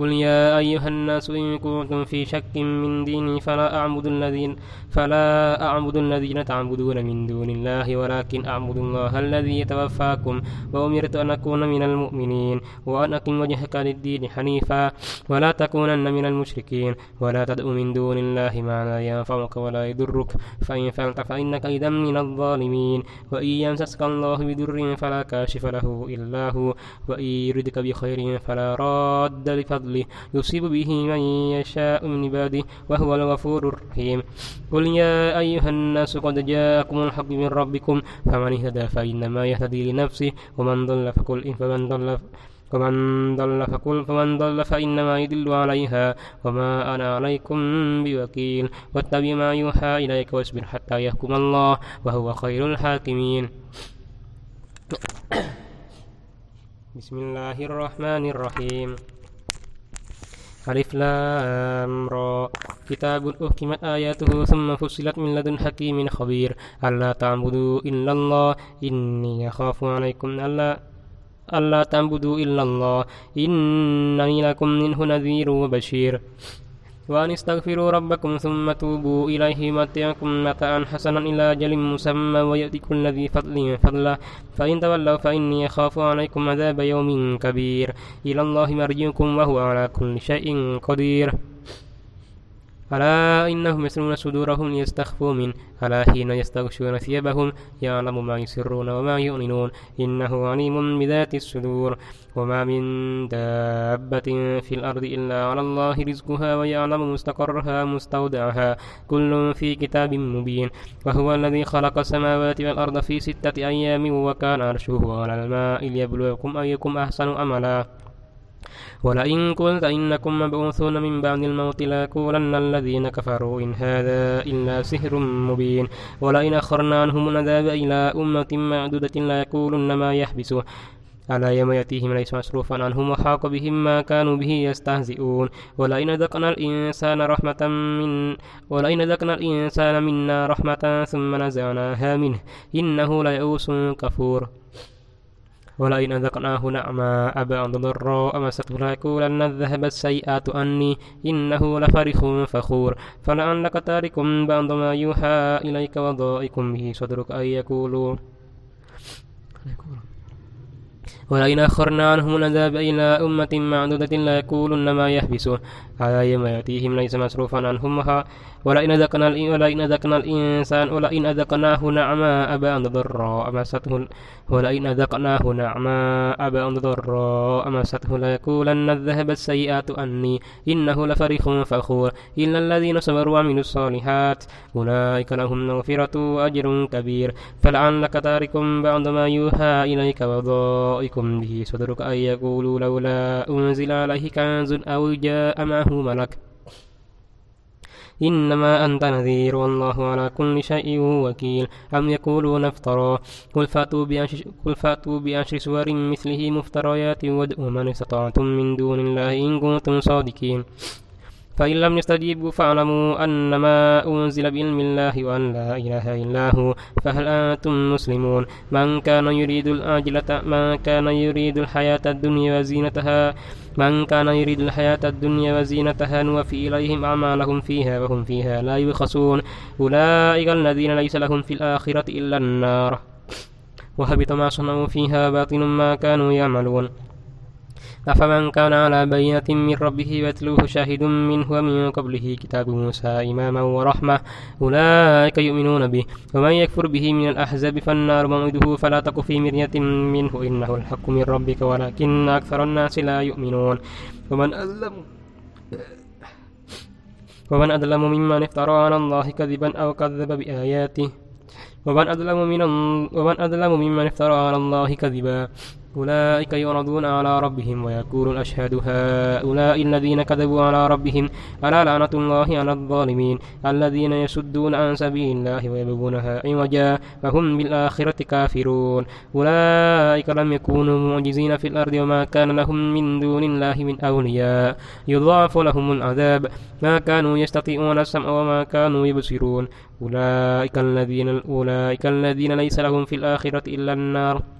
قل يا أيها الناس إن كنتم في شك من ديني فلا أعبد الذين فلا أعبد الذين تعبدون من دون الله ولكن أعبد الله الذي يتوفاكم وأمرت أن أكون من المؤمنين وأن أقم وجهك للدين حنيفا ولا تكونن من المشركين ولا تدع من دون الله ما لا ينفعك ولا يضرك فإن فعلت فإنك إذا من الظالمين وإن يمسسك الله بضر فلا كاشف له إلا هو وإن يردك بخير فلا راد لفضله. يصيب به من يشاء من عباده وهو الغفور الرحيم. قل يا أيها الناس قد جاءكم الحق من ربكم فمن اهتدى فإنما يهتدي لنفسه ومن ضل فقل فمن ضل ومن ضل فقل فمن ضل فإنما يدل عليها وما أنا عليكم بوكيل. واتبع ما يوحى إليك واصبر حتى يحكم الله وهو خير الحاكمين. بسم الله الرحمن الرحيم. ألف لام را. كتاب أحكمت آياته ثم فصلت من لدن حكيم خبير. ألا تعبدوا إلا الله. إني أخاف عليكم ألا ألا تعبدوا إلا الله. إنني لكم منه نذير وبشير. وأن استغفروا ربكم ثم توبوا إليه يمتعكم متاعا حسنا إلى أجل مسمى ويأتي كل ذي فضل فضله. فإن تولوا فإني أخاف عليكم عذاب يوم كبير. إلى الله مرجعكم وهو على كل شيء قدير. ألا إنهم يسرون صدورهم ليستخفوا منه ألا حين يستغشون ثيابهم يعلم ما يسرون وما يعلنون. إنه عليم بذات الصدور. وما من دابة في الأرض إلا على الله رزقها ويعلم مستقرها مستودعها. كل في كتاب مبين. وهو الذي خلق السماوات والأرض في ستة أيام وكان عرشه على الماء ليبلوكم أيكم أحسن أملا. ولئن قلت إنكم مبعوثون من بعد الموت ليقولن الذين كفروا إن هذا إلا سحر مبين. ولئن أخرنا عنهم العذاب إلى أمة معدودة ليقولن ما يحبسه ألا يوم يأتيهم ليس مصروفا عنهم وحاق بهم ما كانوا به يستهزئون. ولئن ذقنا الإنسان رحمة من ولئن ذقنا الإنسان منا رحمة ثم نزعناها منه. إنه ليئوس كفور. ولئن أذقناه نعماء بعد ضراء مسته ليقولن ذهب السيئات أني إنه لفرح فخور فلعلك تارك بعض ما يوحى إليك وضائق به صدرك أن يقولوا ولئن أخرنا عنهم العذاب إلى أمة معدودة ليقولن ما يحبسه على يوم يأتيهم ليس مصروفا عنهم ولئن أذقنا ولئن أذقنا الإنسان ولئن أذقناه نعماء بعد ضراء مسته ولئن أذقناه نعماء بعد ضراء مسته ليقولن الذهب السيئات أني إنه لفرح فخور. إلا الذين صبروا وعملوا الصالحات أولئك لهم مغفرة وأجر كبير. فلعلك تارك بعد ما يوحى إليك وضائق به صدرك أن يقولوا لولا أنزل عليه كنز أو جاء معه ملك إنما أنت نذير والله على كل شيء وكيل أم يقولون افترى قل فأتوا بعشر, قل فأتوا بعشر سور مثله مفتريات وادعوا من استطعتم من دون الله إن كنتم صادقين فإن لم يستجيبوا فاعلموا أنما أنزل بعلم الله وأن لا إله إلا هو فهل أنتم مسلمون؟ من كان يريد الآجلة من كان يريد الحياة الدنيا وزينتها من كان يريد الحياة الدنيا وزينتها نوفي إليهم أعمالهم فيها وهم فيها لا يبخسون. أولئك الذين ليس لهم في الآخرة إلا النار. وهبط ما صنعوا فيها باطل ما كانوا يعملون. أفمن كان على بينة من ربه ويتلوه شاهد منه ومن قبله كتاب موسى إماما ورحمة أولئك يؤمنون به. ومن يكفر به من الأحزاب فالنار موعده فلا تك في مرية منه. إنه الحق من ربك ولكن أكثر الناس لا يؤمنون. ومن أظلم ومن أظلم ممن افترى على الله كذبا أو كذب بآياته. ومن أظلم من ومن أظلم ممن افترى على الله كذبا. أولئك يعرضون على ربهم ويقول الأشهاد هؤلاء الذين كذبوا على ربهم ألا لعنة الله على الظالمين؟ الذين يسدون عن سبيل الله ويبغونها عوجا فهم بالآخرة كافرون. أولئك لم يكونوا معجزين في الأرض وما كان لهم من دون الله من أولياء. يضاعف لهم العذاب. ما كانوا يستطيعون السمع وما كانوا يبصرون. أولئك الذين أولئك الذين ليس لهم في الآخرة إلا النار.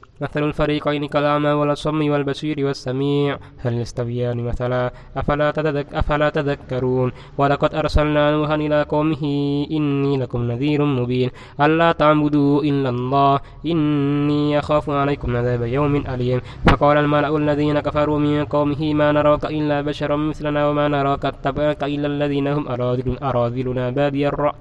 مثل الفريقين كالأعمى والصم والبصير والسميع. هل يستويان مثلا؟ أفلا, تذك أفلا تذكرون؟ ولقد أرسلنا نوحا إلى قومه إني لكم نذير مبين. ألا تعبدوا إلا الله؟ إني أخاف عليكم عذاب يوم أليم. فقال الملأ الذين كفروا من قومه ما نراك إلا بشرا مثلنا وما نراك. اتبعك إلا الذين هم أراذلنا بادي الرأي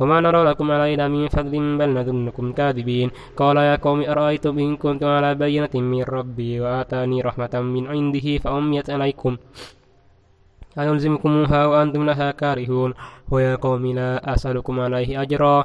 وما نرى لكم علينا من فضل بل نظنكم كاذبين. قال يا قوم أرأيتم إن كنت على بينة من ربي وآتاني رحمة من عنده فأميت عليكم. أنلزمكموها وأنتم لها كارهون. ويا قوم لا أسألكم عليه أجرا.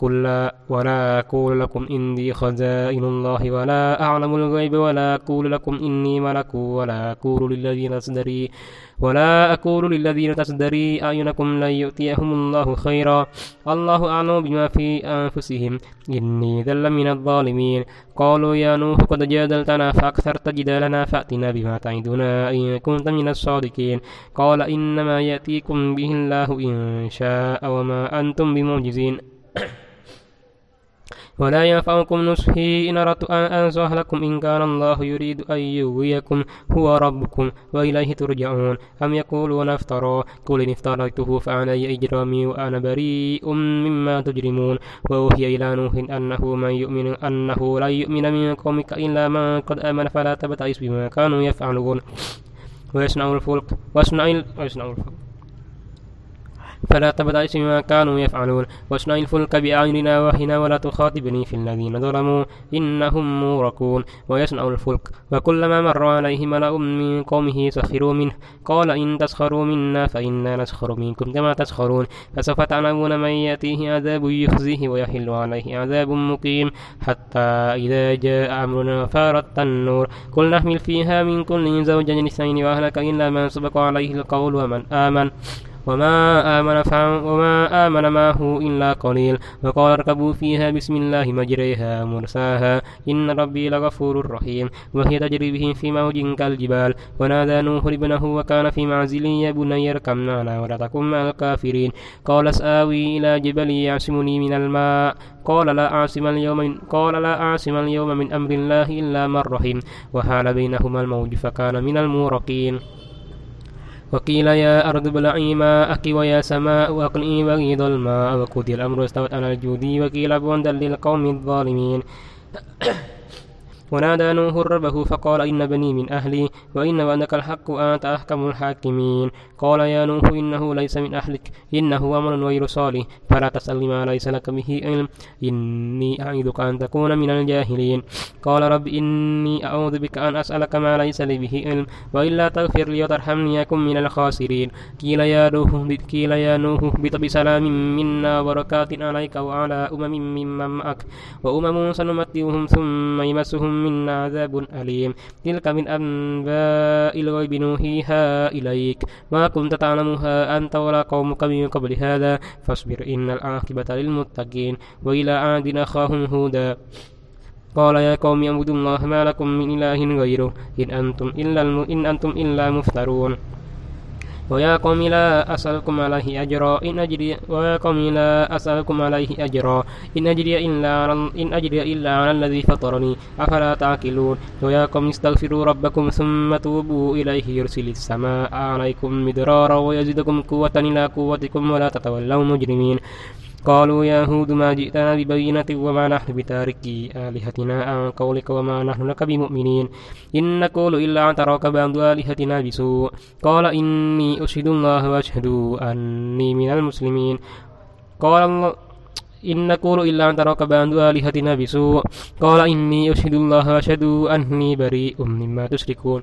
قل لا ولا أقول لكم إني خزائن الله ولا أعلم الغيب ولا أقول لكم إني ملك ولا أقول للذين تزدري ولا أقول للذين تزدري أعينكم لن يؤتيهم الله خيرا. الله أعلم بما في أنفسهم. إني ذل من الظالمين. قالوا يا نوح قد جادلتنا فأكثرت جدالنا فأتنا بما تعدنا إن كنت من الصادقين. قال إنما يأتيكم به الله إن شاء وما أنتم بمعجزين. ولا ينفعكم نصحي إن أردت أن أنصح لكم إن كان الله يريد أن يغويكم هو ربكم وإليه ترجعون أم يقولون افترى قل إن افتريته فعلي إجرامي وأنا بريء مما تجرمون وأوحي إلى نوح أنه من يؤمن أنه لا يؤمن من قومك إلا من قد آمن فلا تبتئس بما كانوا يفعلون ويصنع الفلك ويصنع الفلك فلا تبتئس بما كانوا يفعلون. واصنع الفلك بأعيننا وحنا ولا تخاطبني في الذين ظلموا. إنهم موركون ويصنع الفلك. وكلما مر عليه ملأ من قومه سخروا منه. قال إن تسخروا منا فإنا نسخر منكم كما تسخرون. فسوف تعلمون من يأتيه عذاب يخزيه ويحل عليه عذاب مقيم. حتى إذا جاء أمرنا فارت النور. قل نحمل فيها من كل زوجين اثنين وأهلك إلا من سبق عليه القول ومن آمن. وما آمن وما آمن معه إلا قليل وقال اركبوا فيها بسم الله مجريها مرساها إن ربي لغفور رحيم وهي تجري بهم في موج كالجبال ونادى نوح ابنه وكان في معزل يا بني اركب معنا ولا تكن مع الكافرين قال سآوي إلى جبل يعصمني من الماء قال لا أعصم اليوم من قال لا أعصم اليوم من أمر الله إلا من رحم وحال بينهما الموج فكان من المورقين وقيل يا أرض ابلعي ماءك ويا سماء أقلعي وغيض الماء وقضي الأمر استوت على الجودي وقيل بعدا للقوم الظالمين. ونادى نوح ربه فقال إن بني من أهلي وإن وعدك الحق وأنت أحكم الحاكمين. قال يا نوح إنه ليس من أهلك إنه عمل غير صالح فلا تسأل ما ليس لك به علم. إني أعيذك أن تكون من الجاهلين. قال رب إني أعوذ بك أن أسألك ما ليس لي به علم وإلا تغفر لي وترحمني أكن من الخاسرين. قيل يا نوح قيل يا نوح بط بسلام منا وبركات عليك وعلى أمم ممن معك وأمم سنمتعهم ثم يمسهم منا عذاب أليم. تلك من أنباء الغيب نوحيها إليك. ما كنت تعلمها أنت ولا قومك من قبل هذا. فاصبر إن العاقبة للمتقين. وإلى عاد أخاهم هودا. قال يا قوم اعبدوا الله ما لكم من إله غيره. إن أنتم إلا. إن أنتم إلا مفترون. ويا قوم لا أسألكم عليه أجرا. إن أجري ويا قوم لا أسألكم عليه أجرا. إن أجري إلا على إن أجري إلا على الذي فطرني. أفلا تعقلون؟ ويا قوم استغفروا ربكم ثم توبوا إليه. يرسل السماء عليكم مدرارا ويزدكم قوة إلى قوتكم ولا تتولوا مجرمين. قالوا يا هود ما جئتنا ببينة وما نحن بتاركي آلهتنا عن قولك وما نحن لك بمؤمنين إن نقول إلا أن تراك بعض آلهتنا بسوء قال إني أشهد الله وأشهد أني من المسلمين قال الله إن نقول إلا أن تراك بعض آلهتنا بسوء قال إني أشهد الله وأشهد أني بريء مما تشركون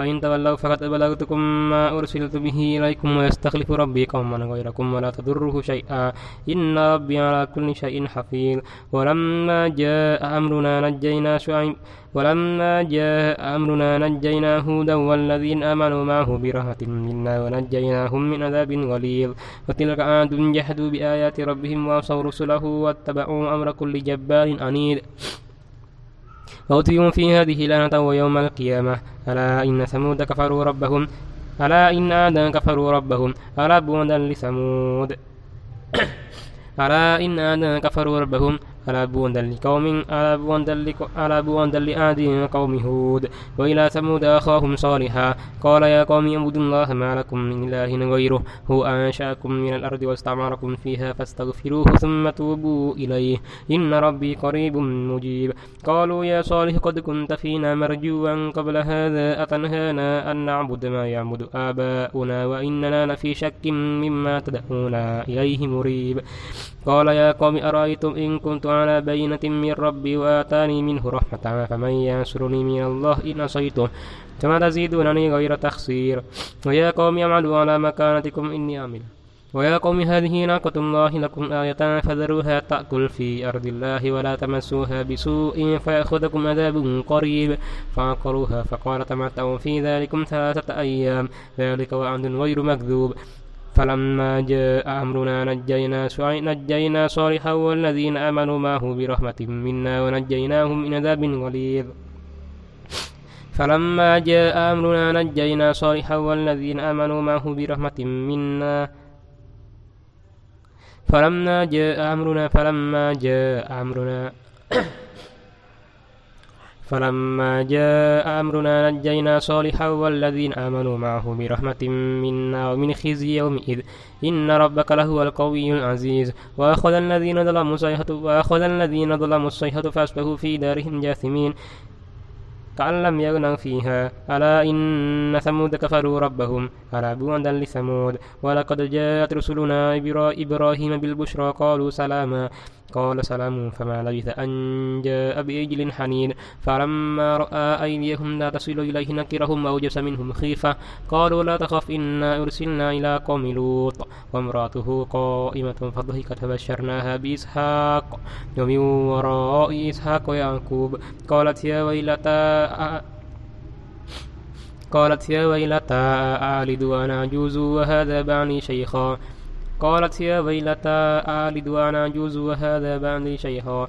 فإن تولوا فقد أبلغتكم ما أرسلت به إليكم ويستخلف ربي قوما غيركم ولا تضره شيئا. إن ربي على كل شيء حفيظ. ولما جاء أمرنا نجينا شعيب ولما جاء أمرنا نجينا هودا والذين آمنوا معه برهة منا ونجيناهم من عذاب غليظ. وتلك عاد جحدوا بآيات ربهم وعصوا رسله واتبعوا أمر كل جبار عنيد. وأتبعوا في هذه لعنة ويوم القيامة. ألا إن ثمود كفروا ربهم؟ ألا إن عادا كفروا ربهم؟ ألا بعدا لثمود؟ ألا إن عادا كفروا ربهم؟ على بوندا لقوم على بوندا على بوندا لآد قوم هود وإلى ثمود أخاهم صالحا قال يا قوم اعبدوا الله ما لكم من إله غيره هو أنشأكم من الأرض واستعمركم فيها فاستغفروه ثم توبوا إليه إن ربي قريب مجيب قالوا يا صالح قد كنت فينا مرجوا قبل هذا أتنهانا أن نعبد ما يعبد آباؤنا وإننا لفي شك مما تدعونا إليه مريب قال يا قوم أرأيتم إن كنت على بينة من ربي وآتاني منه رحمة فمن ينصرني من الله إن عصيته كما تزيدونني غير تخسير. ويا قوم اعملوا على مكانتكم إني عامل ويا قوم هذه ناقة الله لكم آية فذروها تأكل في أرض الله ولا تمسوها بسوء فيأخذكم عذاب قريب. فعقروها فقال تمتعوا في ذلكم ثلاثة أيام. ذلك وعد غير مكذوب. فلما جاء أمرنا نجينا نجينا صالحا والذين آمنوا معه برحمة منا ونجيناهم من عذاب غليظ. فلما جاء أمرنا نجينا صالحا والذين آمنوا معه برحمة منا. فلما جاء أمرنا فلما جاء أمرنا فلما جاء أمرنا نجينا صالحا والذين آمنوا معه برحمة منا ومن خزي يومئذ. إن ربك لهو القوي العزيز. وأخذ الذين ظلموا الصيحة وأخذ الذين ظلموا الصيحة فأصبحوا في دارهم جاثمين. كأن لم يغنوا فيها. ألا إن ثمود كفروا ربهم. ألا بعدا لثمود. ولقد جاءت رسلنا إبراهيم بالبشرى. قالوا سلاما. قال سلام فما لبث أن جاء بإجل حنين. فلما رأى أيديهم لا تصل إليه نكرهم وأوجس منهم خيفة قالوا لا تخف إنا أرسلنا إلى قوم لوط. وامرأته قائمة فضحكت فبشرناها بإسحاق. ومن وراء إسحاق ويعقوب. قالت يا ويلتا قالت يا ويلتى أعلد وأنا عجوز وهذا بعني شيخا. قالت يا ويلتى آلد وأنا عجوز وهذا بعدي شيخا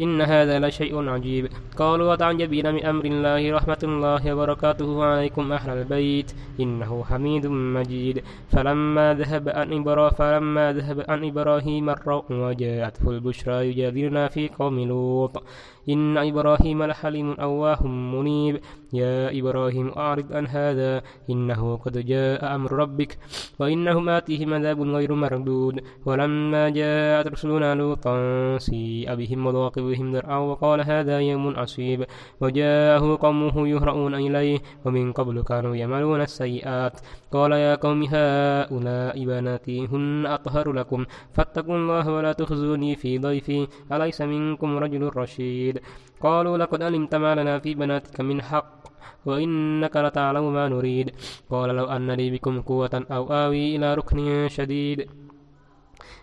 إن هذا لشيء عجيب. قالوا وتعجبين من أمر الله رحمة الله وبركاته عليكم أهل البيت. إنه حميد مجيد. فلما ذهب عن إبراهيم فلما ذهب عن إبراهيم الروع وجاءته البشرى يجادلنا في قوم لوط. إن إبراهيم لحليم أواه منيب. يا إبراهيم أعرض عن هذا إنه قد جاء أمر ربك وإنهم آتيهم عذاب غير مردود. ولما جاءت رسلنا لوطا سيء بهم وضاق بهم درعا وقال هذا يوم عصيب. وجاءه قومه يهرؤون إليه ومن قبل كانوا يعملون السيئات. قال يا قوم هؤلاء بناتي هن أطهر لكم. فاتقوا الله ولا تخزوني في ضيفي. أليس منكم رجل رشيد؟ قالوا لقد علمت ما لنا في بناتك من حق وإنك لتعلم ما نريد. قال لو أن لي بكم قوة أو آوي إلى ركن شديد.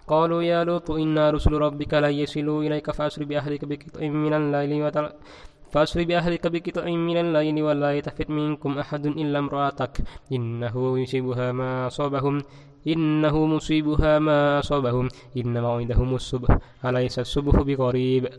قالوا يا لوط إنا رسل ربك لن يصلوا إليك فأسر بأهلك بقطع من الليل. فأسر بأهلك بقطع من الليل ولا يتفت منكم أحد إلا امرأتك. إنه يصيبها ما أصابهم. إنه مصيبها ما أصابهم. إن موعدهم الصبح. أليس الصبح بقريب؟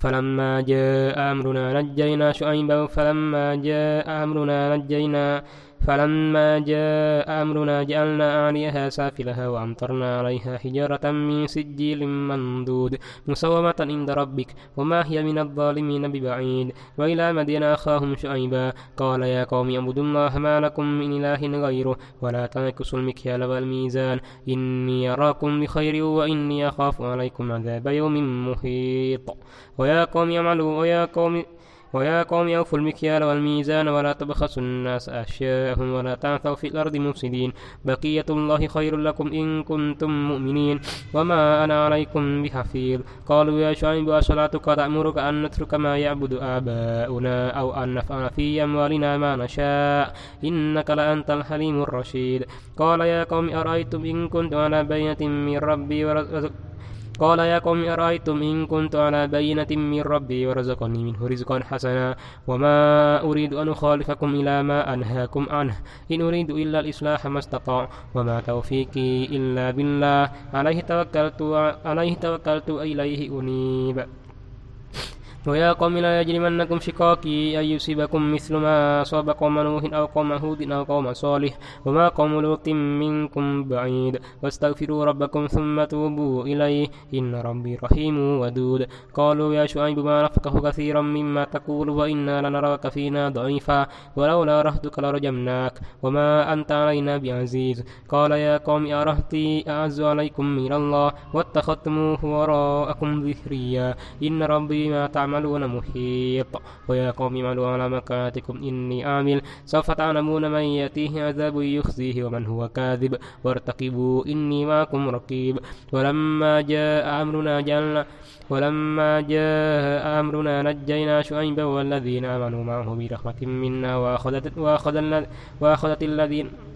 فلما جاء أمرنا نجينا شعيبا. فلما جاء أمرنا نجينا فلما جاء أمرنا جعلنا عاليها سافلها وأمطرنا عليها حجارة من سجيل منضود مسومة عند ربك وما هي من الظالمين ببعيد. وإلى مدين أخاهم شعيبا قال يا قوم اعبدوا الله ما لكم من إله غيره ولا تنكسوا المكيال والميزان. إني أراكم بخير وإني أخاف عليكم عذاب يوم محيط. ويا قوم اعملوا ويا قوم ويا قوم أوفوا المكيال والميزان ولا تبخسوا الناس أشياءهم ولا تعثوا في الأرض مفسدين. بقية الله خير لكم إن كنتم مؤمنين. وما أنا عليكم بحفيظ. قالوا يا شعيب أصلاتك تأمرك أن نترك ما يعبد آباؤنا أو أن نفعل في أموالنا ما نشاء؟ إنك لأنت الحليم الرشيد. قال يا قوم أرأيتم إن كنت على بينة من ربي ورزق قال يا قوم أرأيتم إن كنت على بينة من ربي ورزقني منه رزقا حسنا وما أريد أن أخالفكم إلى ما أنهاكم عنه. إن أريد إلا الإصلاح ما استطاع وما توفيقي إلا بالله. عليه توكلت عليه توكلت إليه أنيب. ويا قوم لا يجرمنكم شقاقي أن يصيبكم مثل ما أصاب قوم نوح أو قوم هود أو قوم صالح وما قوم لوط منكم بعيد. واستغفروا ربكم ثم توبوا إليه إن ربي رحيم ودود. قالوا يا شعيب ما نفقه كثيرا مما تقول وإنا لنراك فينا ضعيفا ولولا رهتك لرجمناك وما أنت علينا بعزيز. قال يا قوم أرهتي أعز عليكم من الله واتخذتموه وراءكم ذهريا إن ربي ما تعمل تعملون محيط ويا قوم اعملوا على مكانتكم إني عامل سوف تعلمون من يأتيه عذاب يخزيه ومن هو كاذب. وارتقبوا إني معكم رقيب. ولما جاء أمرنا جعلنا ولما جاء أمرنا نجينا شعيبا والذين آمنوا معه برحمة منا وأخذت, وأخذت, وأخذت الذين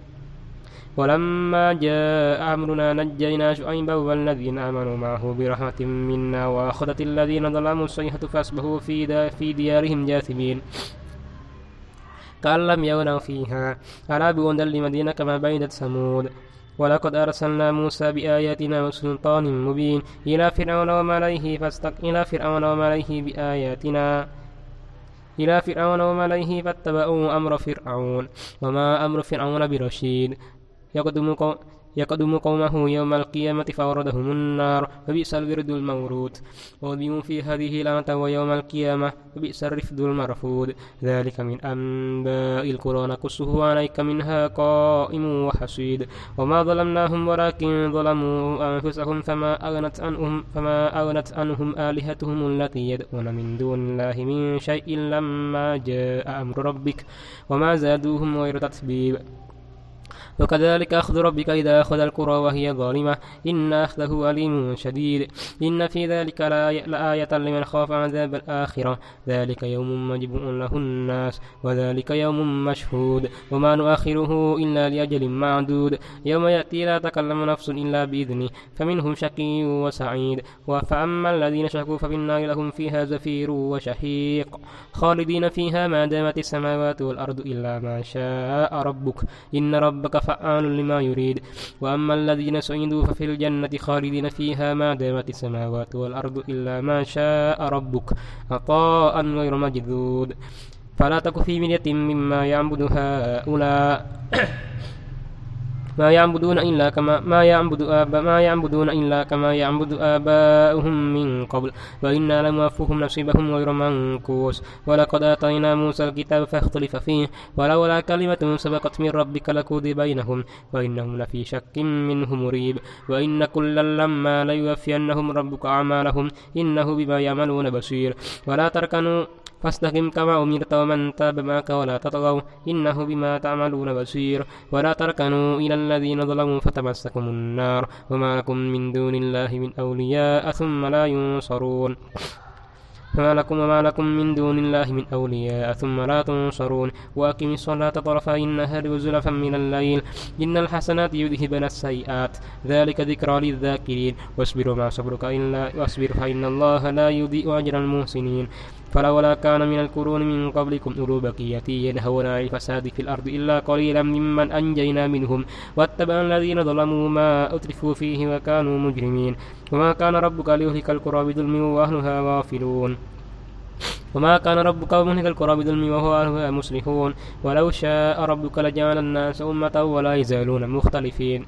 ولما جاء أمرنا نجينا شعيبا والذين آمنوا معه برحمة منا وأخذت الذين ظلموا الصيحة فأصبحوا في, في ديارهم جاثمين. كأن لم يغنوا فيها. ألا بوند لمدينة كما بيدت ثمود. ولقد أرسلنا موسى بآياتنا وسلطان مبين. إلى فرعون وملئه فاستق إلى فرعون وملئه بآياتنا. إلى فرعون وملئه فاتبعوا أمر فرعون. وما أمر فرعون برشيد. يقدم يقدم قومه يوم القيامة فوردهم النار فبئس الورد المورود. وأذبوا في هذه لعنة ويوم القيامة فبئس الرفد المرفود. ذلك من أنباء القرى نقصه عليك منها قائم وحصيد وما ظلمناهم ولكن ظلموا أنفسهم فما أغنت عنهم فما أغنت عنهم آلهتهم التي يدعون من دون الله من شيء لما جاء أمر ربك. وما زادوهم غير تتبيب. وكذلك أخذ ربك إذا أخذ القرى وهي ظالمة. إن أخذه أليم شديد. إن في ذلك لآية لمن خاف عذاب الآخرة. ذلك يوم مجبوع له الناس وذلك يوم مشهود. وما نؤخره إلا لأجل معدود. يوم يأتي لا تكلم نفس إلا بإذنه. فمنهم شقي وسعيد. فأما الذين شكوا ففي النار لهم فيها زفير وشهيق. خالدين فيها ما دامت السماوات والأرض إلا ما شاء ربك. إن رب ربك فعال لما يريد. وأما الذين سعدوا ففي الجنة خالدين فيها ما دامت السماوات والأرض إلا ما شاء ربك عطاء غير مجدود فلا تك في مرية مما يعبد هؤلاء. ما يعبدون إلا كما ما يعبد آبا ما يعبدون إلا كما يعبد آباؤهم من قبل. وإنا لموفوهم نصيبهم غير منكوس ولقد آتينا موسى الكتاب فاختلف فيه. ولولا كلمة سبقت من ربك لقضي بينهم. وإنهم لفي شك منه مريب. وإن كلا لما ليوفينهم ربك أعمالهم إنه بما يعملون بصير. ولا تركنوا فاستقم كما أمرت ومن تاب معك ولا تطغوا إنه بما تعملون بصير ولا تركنوا إلى الذين ظلموا فتمسكم النار وما لكم من دون الله من أولياء ثم لا ينصرون فما لكم وما لكم من دون الله من أولياء ثم لا تنصرون وأقم الصلاة طرفي النهار وزلفا من الليل إن الحسنات يذهبن السيئات ذلك ذكرى للذاكرين واصبروا ما صبرك إلا واصبر فإن الله لا يضيء أجر المحسنين فلولا كان من القرون من قبلكم أولو بقية ينهون عن الفساد في الأرض إلا قليلا ممن أنجينا منهم واتبع الذين ظلموا ما أترفوا فيه وكانوا مجرمين. وما كان ربك ليهلك القرى بظلم وأهلها غافلون. وما كان ربك مهلك القرى بظلم وهو أهلها مصلحون. ولو شاء ربك لجعل الناس أمة ولا يزالون مختلفين.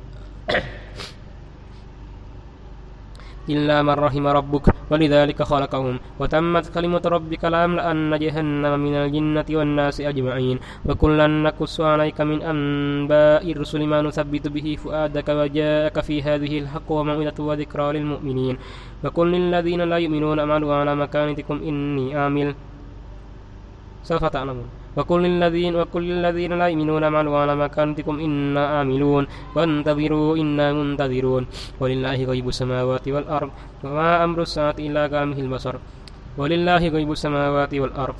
إلا من رحم ربك ولذلك خلقهم. وتمت كلمة ربك لأملأن جهنم من الجنة والناس أجمعين. وكلا نقص عليك من أنباء الرسل ما نثبت به فؤادك وجاءك في هذه الحق وموعظة وذكرى للمؤمنين. وقل للذين لا يؤمنون اعملوا على مكانتكم إني عامل سوف تعلمون. وقل للذين وقل للذين لا يؤمنون اعملوا على مكانتكم إنا عاملون وانتظروا إنا منتظرون ولله غيب السماوات والأرض وما أمر الساعة إلا كامه البصر ولله غيب السماوات والأرض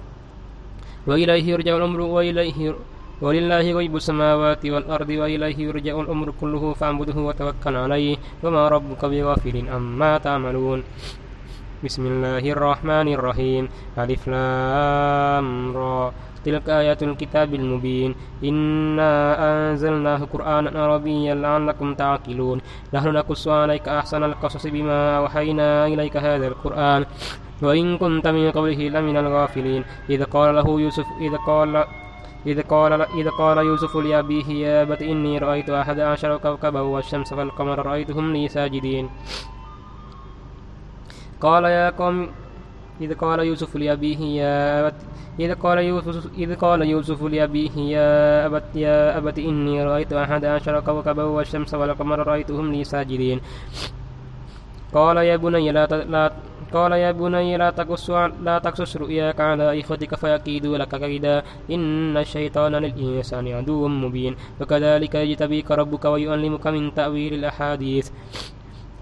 وإليه يرجع الأمر وإليه ولله غيب السماوات والأرض وإليه يرجع الأمر كله فاعبده وتوكل عليه وما ربك بغافل عما تعملون. بسم الله الرحمن الرحيم. ألف لام را. تلك آيات الكتاب المبين. إنا أنزلناه قرآنا عربيا لعلكم تعقلون. نحن نقص عليك أحسن القصص بما أوحينا إليك هذا القرآن. وإن كنت من قبله لمن الغافلين. إذ قال له يوسف إذ قال إذ قال إذ قال يوسف لأبيه يا أبت إني رأيت أحد عشر كوكبا والشمس والقمر رأيتهم لي ساجدين. قال يا قوم إذ قال يوسف لأبيه يا أبت إذ قال يوسف إذ قال يوسف لأبيه يا أبت يا أبت إني رأيت أحد عشر كوكبا والشمس والقمر رأيتهم لي ساجدين. قال يا بني لا لا قال يا بني لا تقص لا تقصص رؤياك على إخوتك فيكيدوا لك كيدا. إن الشيطان للإنسان عدو مبين. وكذلك يجتبيك ربك ويعلمك من تأويل الأحاديث.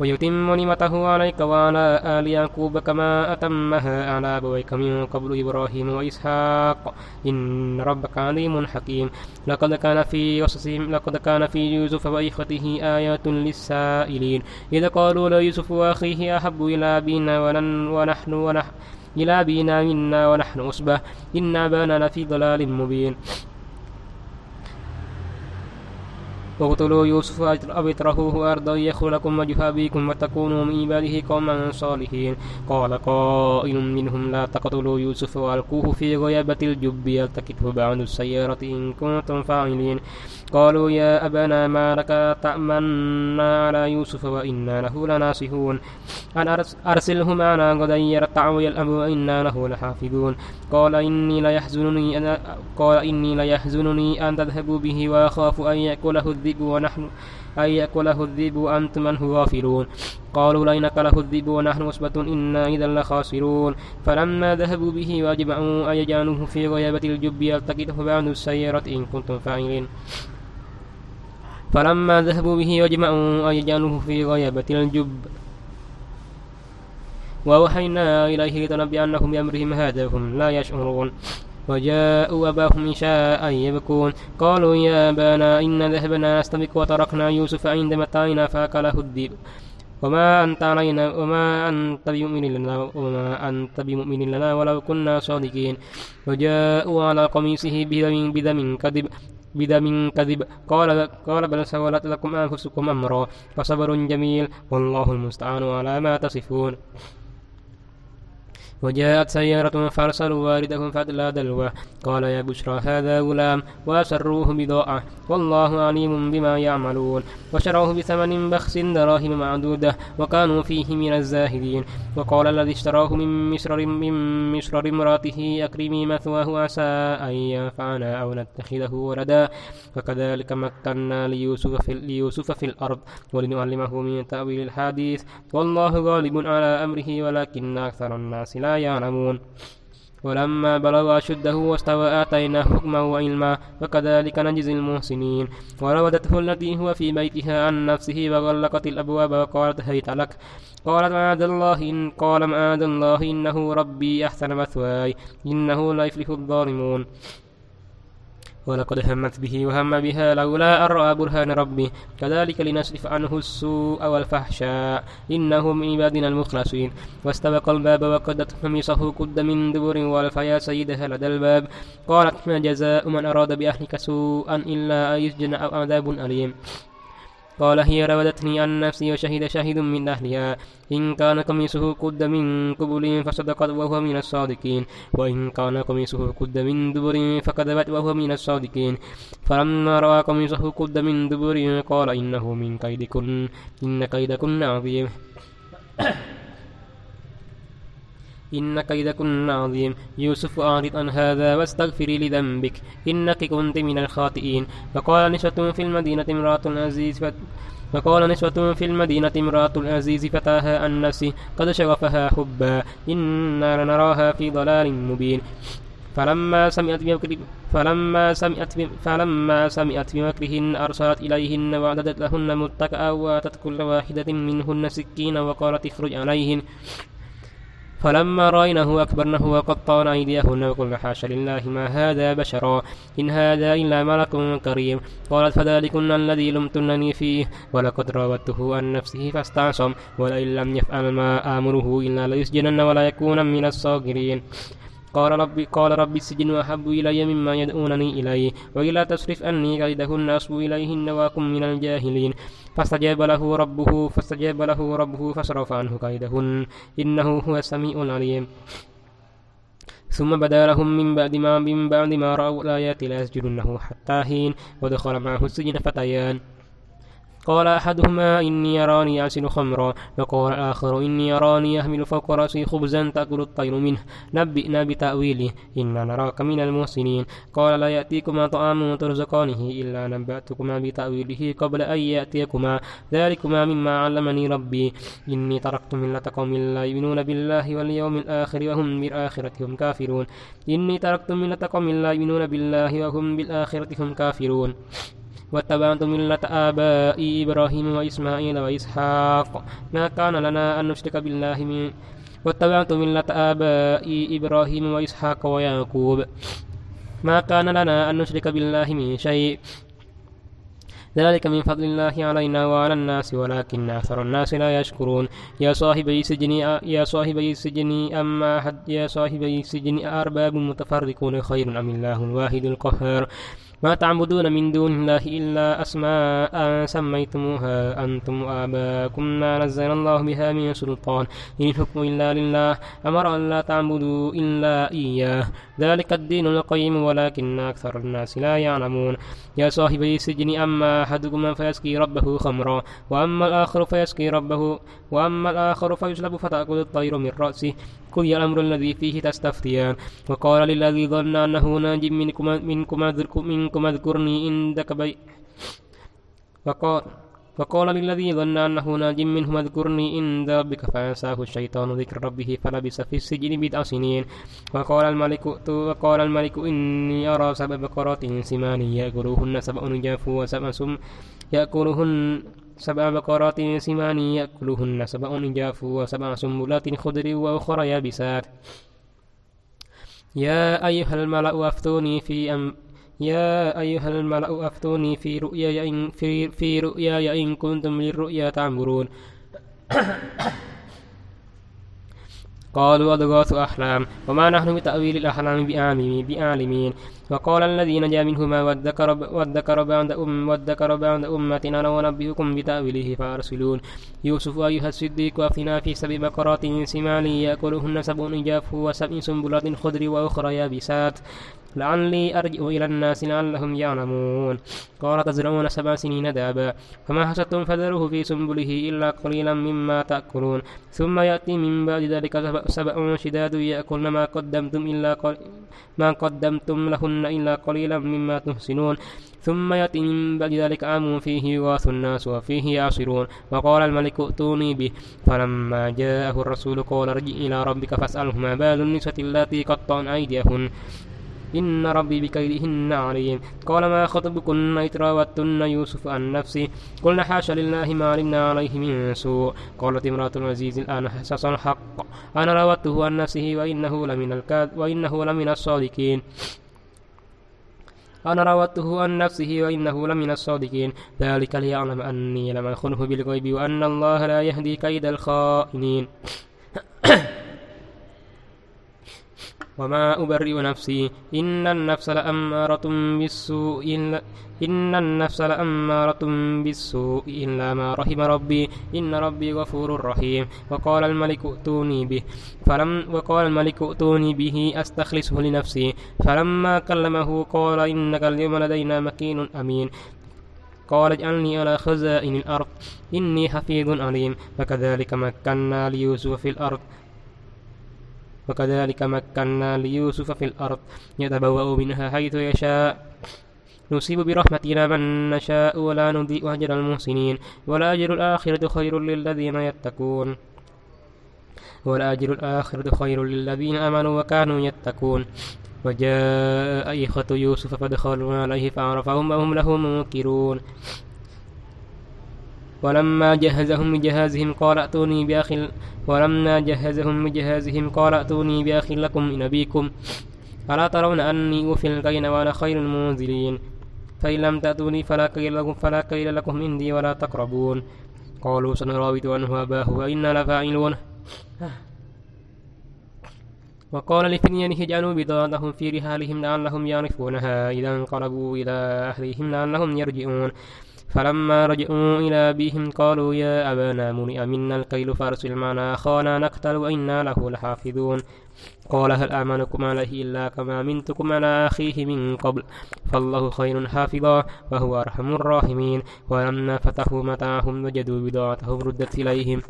ويتم نعمته عليك وعلى آل يعقوب كما أتمها على أبويك من قبل إبراهيم وإسحاق. إن ربك عليم حكيم. لقد كان في قصصهم لقد كان في يوسف وإخوته آيات للسائلين. إذا قالوا ليوسف وأخيه أحب إلى أبينا ونحن ونحن إلى أبينا منا ونحن أصبه إن أبانا لفي ضلال مبين. اقتلوا يوسف أو اطرحوه أرضا يخل لكم وجه أبيكم وتكونوا من عباده قوما صالحين. قال قائل منهم لا تقتلوا يوسف وألقوه في غيابة الجب يلتقطه بعض السيارة إن كنتم فاعلين. قالوا يا أبانا ما لك تأمنا على يوسف وإنا له لناصحون. أن أرسله معنا غدا يرتع ويلأب وإنا له لحافظون. قال إني ليحزنني أن قال إني ليحزنني أن تذهبوا به وأخاف أن يأكله الذئب ونحن أن يأكله الذئب وأنتم منه غافلون. قالوا لئن أكله الذئب ونحن عصبة إنا إذا لخاسرون. فلما ذهبوا به وأجمعوا أن يجعلوه في غيابة الجب يلتقطه بعد السيارة إن كنتم فاعلين. فلما ذهبوا به وجمعوا أن يجعلوه في غيابة الجب. وأوحينا إليه لتنبئنهم بأمرهم هذا هم لا يشعرون. وجاءوا أباهم عشاء يبكون. قالوا يا أبانا إن ذهبنا نستبق وتركنا يوسف عند متاعنا فأكله الذئب وما أنت علينا وما أنت بمؤمن لنا وما أنت بمؤمن لنا ولو كنا صادقين. وجاءوا على قميصه بدم بدم كذب. بدم كذب. قال قال بل سولت لكم أنفسكم أمرا فصبر جميل والله المستعان على ما تصفون. وجاءت سيارة فأرسلوا واردهم فأدلى دلوه. قال يا بشرى هذا غلام. وأسروه بضاعة. والله عليم بما يعملون. وشروه بثمن بخس دراهم معدودة. وكانوا فيه من الزاهدين. وقال الذي اشتراه من مصر من مصر امرأته أكرمي مثواه عسى أن ينفعنا أو نتخذه ولدا. وكذلك مكنا ليوسف في, ليوسف في الأرض. ولنعلمه من تأويل الحديث. والله غالب على أمره ولكن أكثر الناس لا يعلمون. ولما بلغ أشده واستوى آتيناه حكما وعلما وكذلك نجزي المحسنين. وراودته التي هو في بيتها عن نفسه وغلقت الأبواب وقالت هيت لك. قالت معاذ الله إن قال معاذ الله إنه ربي أحسن مثواي إنه لا يفلح الظالمون. ولقد همت به وهم بها لولا أن رأى برهان ربه كذلك لنصرف عنه السوء والفحشاء. إنه من عبادنا المخلصين. واستبق الباب وقدت قميصه قد من دبر والف يا سيدها لدى الباب. قالت ما جزاء من أراد بأهلك سوءا إلا أن يسجن أو عذاب أليم. قال هي راودتني عن نفسي وشهد شاهد من أهلها. إن كان قميصه قد من قبل فصدقت وهو من الصادقين. وإن كان قميصه قد من دبر فكذبت وهو من الصادقين. فلما رأى قميصه قد من دبر قال إنه من كيدكن إن كيدكن عظيم. إن كيدكن عظيم يوسف أعرض عن هذا واستغفري لذنبك إنك كنت من الخاطئين. وقال نسوة في المدينة امرأة العزيز وقال نسوة في المدينة امرأة العزيز فتاها عن نفسه. قد شغفها حبا. إنا لنراها في ضلال مبين. فلما سمعت بمكر فلما سمعت فلما سمعت بمكرهن أرسلت إليهن وأعددت لهن متكأ وآتت كل واحدة منهن سكينا وقالت اخرج عليهن. فلما رأينه أكبرنه وقطعن أيديهن وقلن حاش لله ما هذا بشرا إن هذا إلا ملك كريم قالت فذلكن الذي لمتنني فيه ولقد راودته عن نفسه فاستعصم ولئن لم يفعل ما آمره إلا ليسجنن ولا يكون من الصاغرين قال ربي قال ربي السجن أحب إلي مما يدعونني إليه وإلا تصرف أني كيدهن أصب إليهن وأكن من الجاهلين فاستجاب له ربه فاستجاب له ربه فصرف عنه كيدهن. إنه هو السميع العليم. ثم بدا لهم من بعد ما من بعد ما رأوا الآيات لا يسجدنه حتى حين ودخل معه السجن فتيان. قال أحدهما إني أراني أعصر خمرا وقال الآخر إني أراني أحمل فوق رأسي خبزا تأكل الطير منه. نبئنا بتأويله إنا نراك من المحسنين. قال لا يأتيكما طعام ترزقانه إلا نبأتكما بتأويله قبل أن يأتيكما. ذلكما مما علمني ربي. إني تركت ملة قوم لا يؤمنون بالله واليوم الآخر وهم بالآخرة هم كافرون. إني تركت ملة قوم لا يؤمنون بالله وهم بالآخرة هم كافرون. واتبعت ملة آبائي إبراهيم وإسماعيل وإسحاق ما كان لنا أن نشرك بالله من واتبعت ملة آبائي إبراهيم وإسحاق ويعقوب ما كان لنا أن نشرك بالله من شيء. ذلك من فضل الله علينا وعلى الناس ولكن أكثر الناس لا يشكرون. يا صاحبي السجن يا صاحبي السجن أما أحد يا صاحبي السجن أرباب متفرقون خير أم الله الواحد القهار. ما تعبدون من دون الله إلا أسماء سميتموها أنتم وآباؤكم ما نزل الله بها من سلطان. إن الحكم إلا لله. أمر أن لا تعبدوا إلا إياه. ذلك الدين القيم ولكن أكثر الناس لا يعلمون. يا صاحبي السجن أما أحدكما فيسقي ربه خمرا وأما الآخر فيسقي ربه وأما الآخر فيسلب فتأكل الطير من رأسه قضي الأمر الذي فيه تستفتيان. وقال للذي ظن أنه ناج منكم منكم اذكرني عندك بي وقال وقال للذي ظن أنه ناج منهم اذكرني عند ربك فأنساه الشيطان ذكر ربه فلبس في السجن بضع سنين. وقال الملك وقال الملك إني أرى سبع بقرات سمان يأكلوهن سبع جاف وسبع سم يأكلهن سبع بقرات سمان يأكلهن سبع جاف وسبع سنبلات خضر وأخرى يابسات. يا أيها الملأ أفتوني في أم يا أيها الملأ أفتوني في رؤياي إن في, في رؤياي إن كنتم للرؤيا تعبرون قالوا أضغاث أحلام. وما نحن بتأويل الأحلام بأعلمين وقال الذي نجا منهما وادكر وادكر بعد أم وادكر بعد أمة أنا ونبئكم بتأويله فأرسلون. يوسف أيها الصديق أفتنا في سبع بقرات سمان يأكلهن سبع إجاف وسبع سنبلات خضر وأخرى يابسات. لعلي أرجع إلى الناس لعلهم يعلمون. قال تزرعون سبع سنين دابا فما حسدتم فذروه في سنبله إلا قليلا مما تأكلون. ثم يأتي من بعد ذلك سبع شداد يأكلن ما قدمتم إلا. ما قدمتم لهن إلا قليلا مما تحسنون. ثم يأتي من بعد ذلك عام فيه يغاث الناس وفيه يعصرون. وقال الملك ائتوني به. فلما جاءه الرسول قال ارجع إلى ربك فاسأله ما بال النسوة اللاتي قطعن أيديهن. إن ربي بكيدهن عليم. قال ما خطبكن إذ راوتن يوسف عن نفسه قلنا حاشا لله ما علمنا عليه من سوء. قالت امرأة العزيز الآن حسس الحق. أنا راودته عن نفسه وإنه لمن الكاد وإنه لمن الصادقين. أنا راودته عن نفسه وإنه لمن الصادقين. ذلك ليعلم أني لم أخنه بالغيب وأن الله لا يهدي كيد الخائنين. وما أبرئ نفسي إن النفس لأمارة بالسوء إن النفس لأمارة بالسوء إلا ما رحم ربي إن ربي غفور رحيم وقال الملك ائتوني به فلم وقال الملك ائتوني به أستخلصه لنفسي فلما كلمه قال إنك اليوم لدينا مكين أمين قال اجعلني على خزائن الأرض إني حفيظ عليم وكذلك مكنا ليوسف في الأرض وكذلك مكنا ليوسف في الأرض. يتبوأ منها حيث يشاء. نصيب برحمتنا من نشاء ولا نضيء أجر المحسنين. والأجر الآخرة خير للذين يتقون. والأجر الآخرة خير للذين آمنوا وكانوا يتقون. وجاء إخوة يوسف فدخلوا عليه فعرفهم وهم له منكرون ولما جهزهم بجهازهم قال ائتوني بأخ ولما جهزهم بجهازهم قال ائتوني بأخ لكم من أبيكم. ألا ترون أني أوفي الكيل وأنا خير المنزلين؟ فإن لم تأتوني فلا كيل لكم فلا كيل لكم عندي ولا تقربون. قالوا سنراود عنه أباه وإنا لفاعلون. وقال لفتيانه اجعلوا بضاعتهم في رحالهم لعلهم يعرفونها. إذا انقلبوا إلى أهلهم لعلهم يرجعون. فلما رجعوا إلى أبيهم قالوا يا أبانا منئ منا الكيل فأرسل معنا أخانا نقتل وإنا له لحافظون. قال هل آمنكم عليه إلا كما منتكم على أخيه من قبل؟ فالله خير حافظا وهو أرحم الراحمين. ولما فتحوا متاعهم وجدوا بضاعتهم ردت إليهم.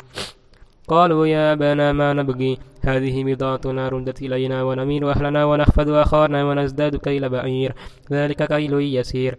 قالوا يا أبانا ما نبغي؟ هذه بضاعتنا ردت إلينا ونميل أهلنا ونخفض أخانا ونزداد كيل بعير. ذلك كيل يسير.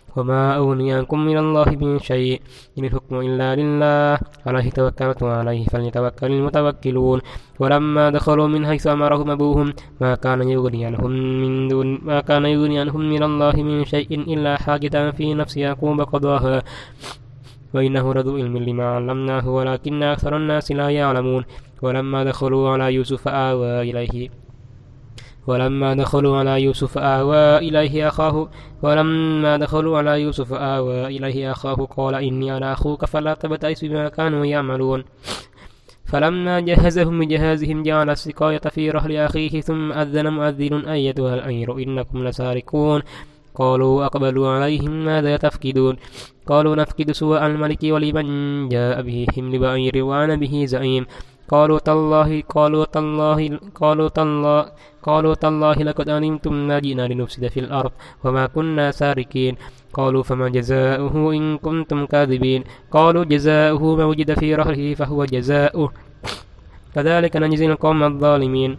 وما أغني عنكم من الله من شيء إن الحكم إلا لله. عليه توكلت وعليه فليتوكل المتوكلون. ولما دخلوا من حيث أمرهم أبوهم ما كان يغني عنهم من دون ما كان يغني عنهم من الله من شيء إلا حاجة في نفس يعقوب قضاها. وإنه لذو علم لما علمناه ولكن أكثر الناس لا يعلمون. ولما دخلوا على يوسف آوى إليه. ولما دخلوا على يوسف آوى إليه أخاه ولما دخلوا على يوسف آوى إليه أخاه قال إني أنا أخوك فلا تبتئس بما كانوا يعملون. فلما جهزهم بجهازهم جعل السقاية في رحل أخيه ثم أذن مؤذن أيتها الأمير إنكم لسارقون. قالوا أقبلوا عليهم ماذا تفقدون؟ قالوا نفقد سوء الملك ولمن جاء به حمل بعير وأنا به زعيم. قالوا تالله قالوا تالله قالوا تالله قالوا تالله لقد علمتم ما جئنا لنفسد في الأرض وما كنا سارقين. قالوا فما جزاؤه إن كنتم كاذبين. قالوا جزاؤه ما وجد في رحله فهو جزاؤه. كذلك نجزي القوم الظالمين.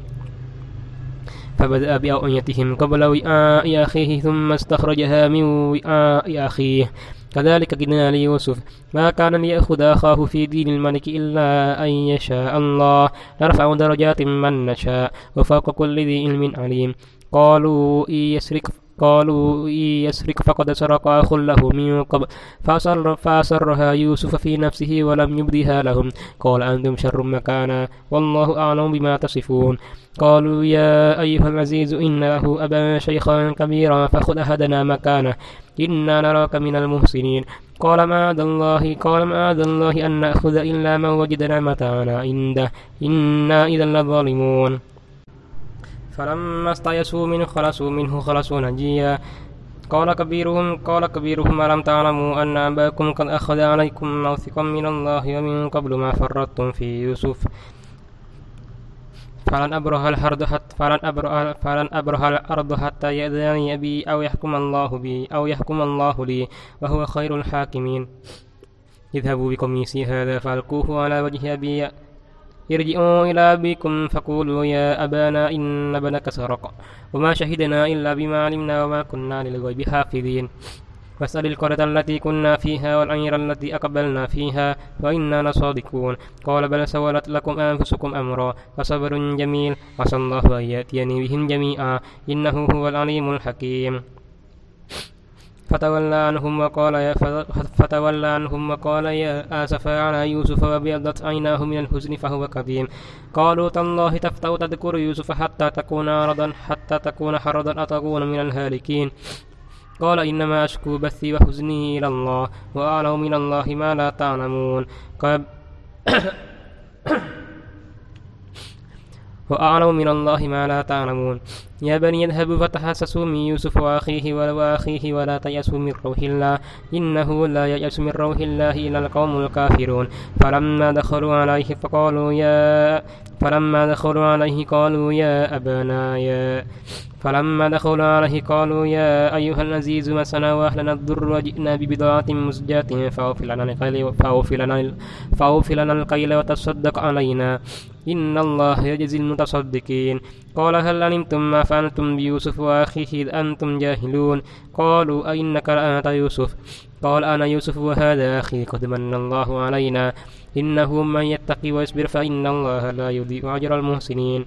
فبدأ بأوعيتهم قبل وعاء أخيه ثم استخرجها من وعاء أخيه. كذلك قلنا ليوسف. ما كان ليأخذ أخاه في دين الملك إلا أن يشاء الله. نرفع درجات من نشاء وفوق كل ذي علم عليم. قالوا إن يسرق قالوا إن يسرق فقد سرق أخ له من قبل فأسر فأسرها يوسف في نفسه ولم يبدها لهم. قال أنتم شر مكانا والله أعلم بما تصفون. قالوا يا أيها العزيز إن له أبا شيخا كبيرا فخذ أحدنا مكانه إنا نراك من المحسنين. قال معاذ الله قال معاذ الله أن نأخذ إلا من وجدنا متاعنا عنده. إنا إذا لظالمون. فلما استيسوا منه خلصوا منه خلصوا نجيا. قال كبيرهم قال كبيرهم ألم تعلموا أن أباكم قد أخذ عليكم موثقا من الله ومن قبل ما فرطتم في يوسف؟ فلن أبرح الأرض حتى فلن أبرح فلن أبرح الأرض حتى يأذنني أبي أو يحكم الله بي أو يحكم الله لي وهو خير الحاكمين. اذهبوا بقميصي هذا فألقوه على وجه أبي ارجعوا إلى أبيكم فقولوا يا أبانا إن ابنك سرق وما شهدنا إلا بما علمنا وما كنا للغيب حافظين. واسأل القرية التي كنا فيها والعير التي أقبلنا فيها وإنا لصادقون. قال بل سولت لكم أنفسكم أمرا فصبر جميل. عسى الله أن يأتيني بهم جميعا. إنه هو العليم الحكيم. فتولى عنهم وقال يا فتولى عنهم وقال يا آسفا على يوسف وأبيضت عيناه من الحزن فهو كظيم. قالوا تالله تفتأ تذكر يوسف حتى تكون عرضا حتى تكون حرضا أتكون من الهالكين. قال إنما أشكو بثي وحزني إلى الله وأعلم من الله ما لا تعلمون. وأعلم من الله ما لا تعلمون. يا بني اذهبوا فتحسسوا من يوسف وأخيه وأخيه ولا تيأسوا من روح الله. إنه لا ييأس من روح الله إلا القوم الكافرون. فلما دخلوا عليه فقالوا يا فلما دخلوا عليه قالوا يا أبانا يا فلما دخلوا عليه قالوا يا أيها العزيز مسنا وأهلنا الضر وجئنا ببضاعة مزجاة فأوفي لنا القيل فأوفي لنا فأوفي لنا القيل وتصدق علينا. إن الله يجزي المتصدقين. قال هل علمتم ما فعلتم بيوسف وأخيه إذ أنتم جاهلون؟ قالوا أئنك لأنت يوسف؟ قال أنا يوسف وهذا أخي قد من الله علينا. إنه من يتقي ويصبر فإن الله لا يضيع أجر المحسنين.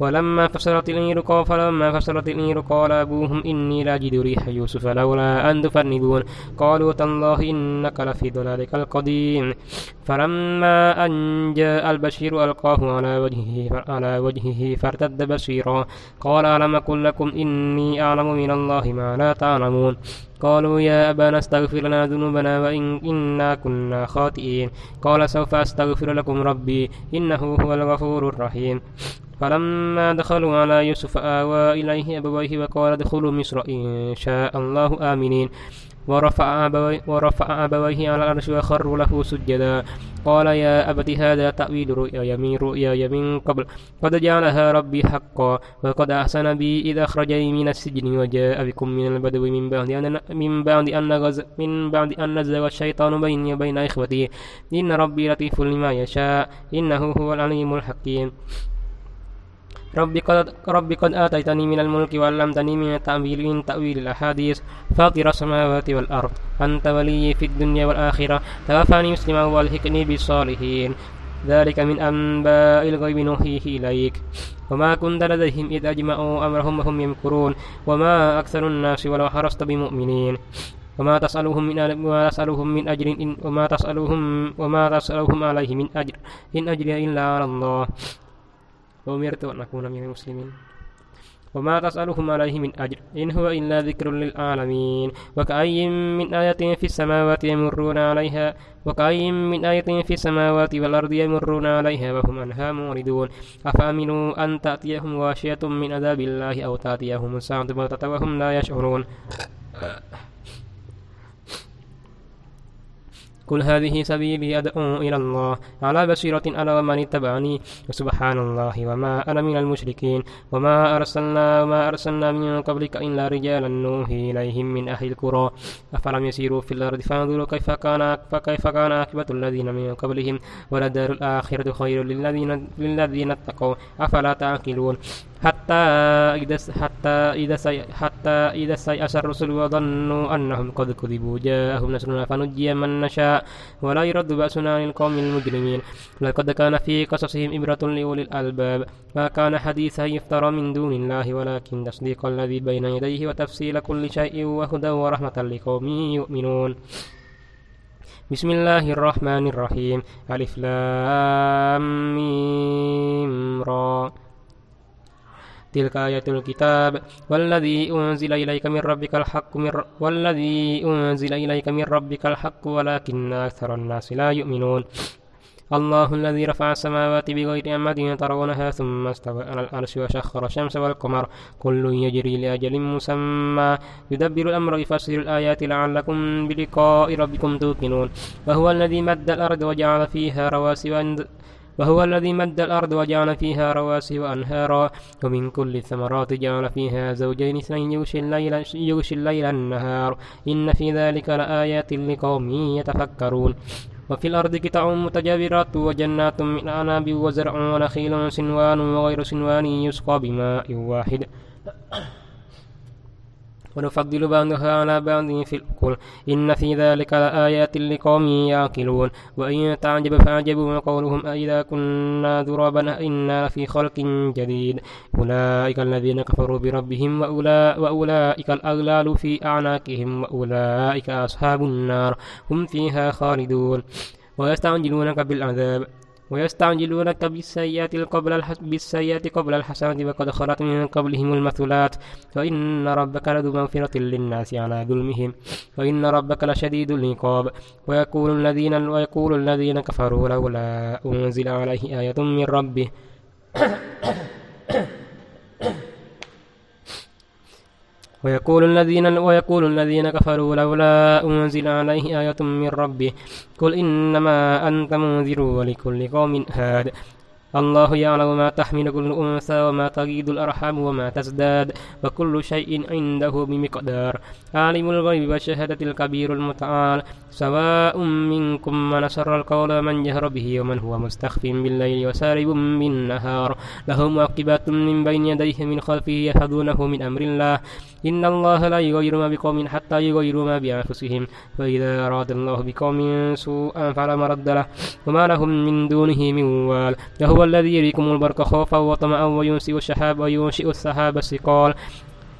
ولما فصلت العير قال فلما فصلت العير قال أبوهم إني لاجد ريح يوسف لولا أن تفندون. قالوا تالله إنك لفي ضلالك القديم. فلما أن جاء البشير ألقاه على وجهه على وجهه فارتد بصيرا قال ألم أقل لكم إني أعلم من الله ما لا تعلمون. قالوا يا أبانا استغفر لنا ذنوبنا وإن إنا كنا خاطئين. قال سوف أستغفر لكم ربي إنه هو الغفور الرحيم. فلما دخلوا على يوسف آوى إليه أبويه وقال ادخلوا مصر إن شاء الله آمنين. ورفع أبويه, ورفع أبويه على العرش وخروا له سجدا. قال يا أبت هذا تأويل رؤيا من رؤيا من قبل. قد جعلها ربي حقا وقد أحسن بي إذا أخرجني من السجن وجاء بكم من البدو من بعد أن من بعد أن نغز من بعد أن نزغ الشيطان بيني وبين إخوتي. إن ربي لطيف لما يشاء. إنه هو العليم الحكيم. رب قد, رب قد آتيتني من الملك وعلمتني من التأويل من تأويل الأحاديث. فاطر السماوات والأرض. أنت ولي في الدنيا والآخرة. توفاني مسلما وألحقني بالصالحين. ذلك من أنباء الغيب نوحيه إليك. وما كنت لديهم إذ أجمعوا أمرهم وهم يمكرون. وما أكثر الناس ولو حرصت بمؤمنين. وما تسألهم من وما تسألهم من أجر إن وما تسألهم وما تسألهم عليه من أجر إن أجري إلا على الله. وأمرت أن أكون من المسلمين. وما تسألهم عليه من أجر. إن هو إلا ذكر للعالمين. وكأي من آية في السماوات يمرون عليها. وكأي من آية في السماوات والأرض يمرون عليها وهم عنها موردون. أفأمنوا أن تأتيهم غاشية من عذاب الله أو تأتيهم الساعة بغتة وهم لا يشعرون؟ قل هذه سبيلي أدعو إلى الله على بصيرة أنا ومن اتبعني وسبحان الله وما أنا من المشركين وما أرسلنا وما أرسلنا من قبلك إلا رجالا نوحي إليهم من أهل القرى أفلم يسيروا في الأرض فانظروا كيف كان فكيف كان عاقبة الذين من قبلهم ولدار الآخرة خير للذين للذين اتقوا أفلا تعقلون حتى إذا حتى إذا سي حتى إذا استيأس الرسل وظنوا أنهم قد كذبوا. جاءهم نصرنا فنجي من نشاء. ولا يرد بأسنا عن القوم المجرمين. لقد كان في قصصهم إبرة لأولي الألباب. ما كان حديثا يفترى من دون الله ولكن تصديق الذي بين يديه وتفصيل كل شيء وهدى ورحمة لقوم يؤمنون. بسم الله الرحمن الرحيم. ألف لام ميم را. تلك آيات الكتاب والذي أنزل إليك من ربك الحق من والذي أنزل إليك من ربك الحق ولكن أكثر الناس لا يؤمنون. الله الذي رفع السماوات بغير أمد ترونها ثم استوى على العرش وسخر الشمس والقمر. كل يجري لأجل مسمى. يدبر الأمر يفسر الآيات لعلكم بلقاء ربكم توقنون. وهو الذي مد الأرض وجعل فيها رواسي وهو الذي مد الأرض وجعل فيها رواسي وأنهارا ومن كل الثمرات جعل فيها زوجين اثنين يغشي الليل, يغشي الليل النهار. إن في ذلك لآيات لقوم يتفكرون. وفي الأرض قطع متجاورات وجنات من أعناب وزرع ونخيل سنوان وغير سنوان يسقى بماء واحد. ونفضل بعضها على بعض في الأكل إن في ذلك لآيات لقوم يعقلون. وإن تعجب فعجب قولهم أئذا كنا ذرابا إنا في خلق جديد. أولئك الذين كفروا بربهم وأولئك الأغلال في أعناقهم وأولئك أصحاب النار. هم فيها خالدون. ويستعجلونك بالعذاب. ويستعجلونك بالسيئات قبل بالسيئات قبل الحسنات وقد خلت من قبلهم المثلات. وإن ربك لذو مغفرة للناس على ظلمهم. وإن ربك لشديد العقاب. ويقول الذين ويقول الذين كفروا لولا أنزل عليه آية من ربه. ويقول الذين ويقول الذين كفروا لولا أنزل عليه آية من ربه قل إنما أنت منذر ولكل قوم هاد. الله يعلم ما تحمل كل أنثى وما تغيد الأرحام وما تزداد وكل شيء عنده بمقدار. عالم الغيب والشهادة الكبير المتعال. سواء منكم من سر القول من جهر به ومن هو مستخف بالليل وسارب بالنهار له معقبات من بين يديه من خلفه يهدونه من أمر الله. إن الله لا يغير ما بقوم حتى يغيروا ما بأنفسهم. فإذا أراد الله بقوم سوءا فلا مرد له. وما لهم من دونه من وال. وهو الذي يريكم البرق خوفا وطمعا وينشئ الشهاب وينشئ السحاب الثقال.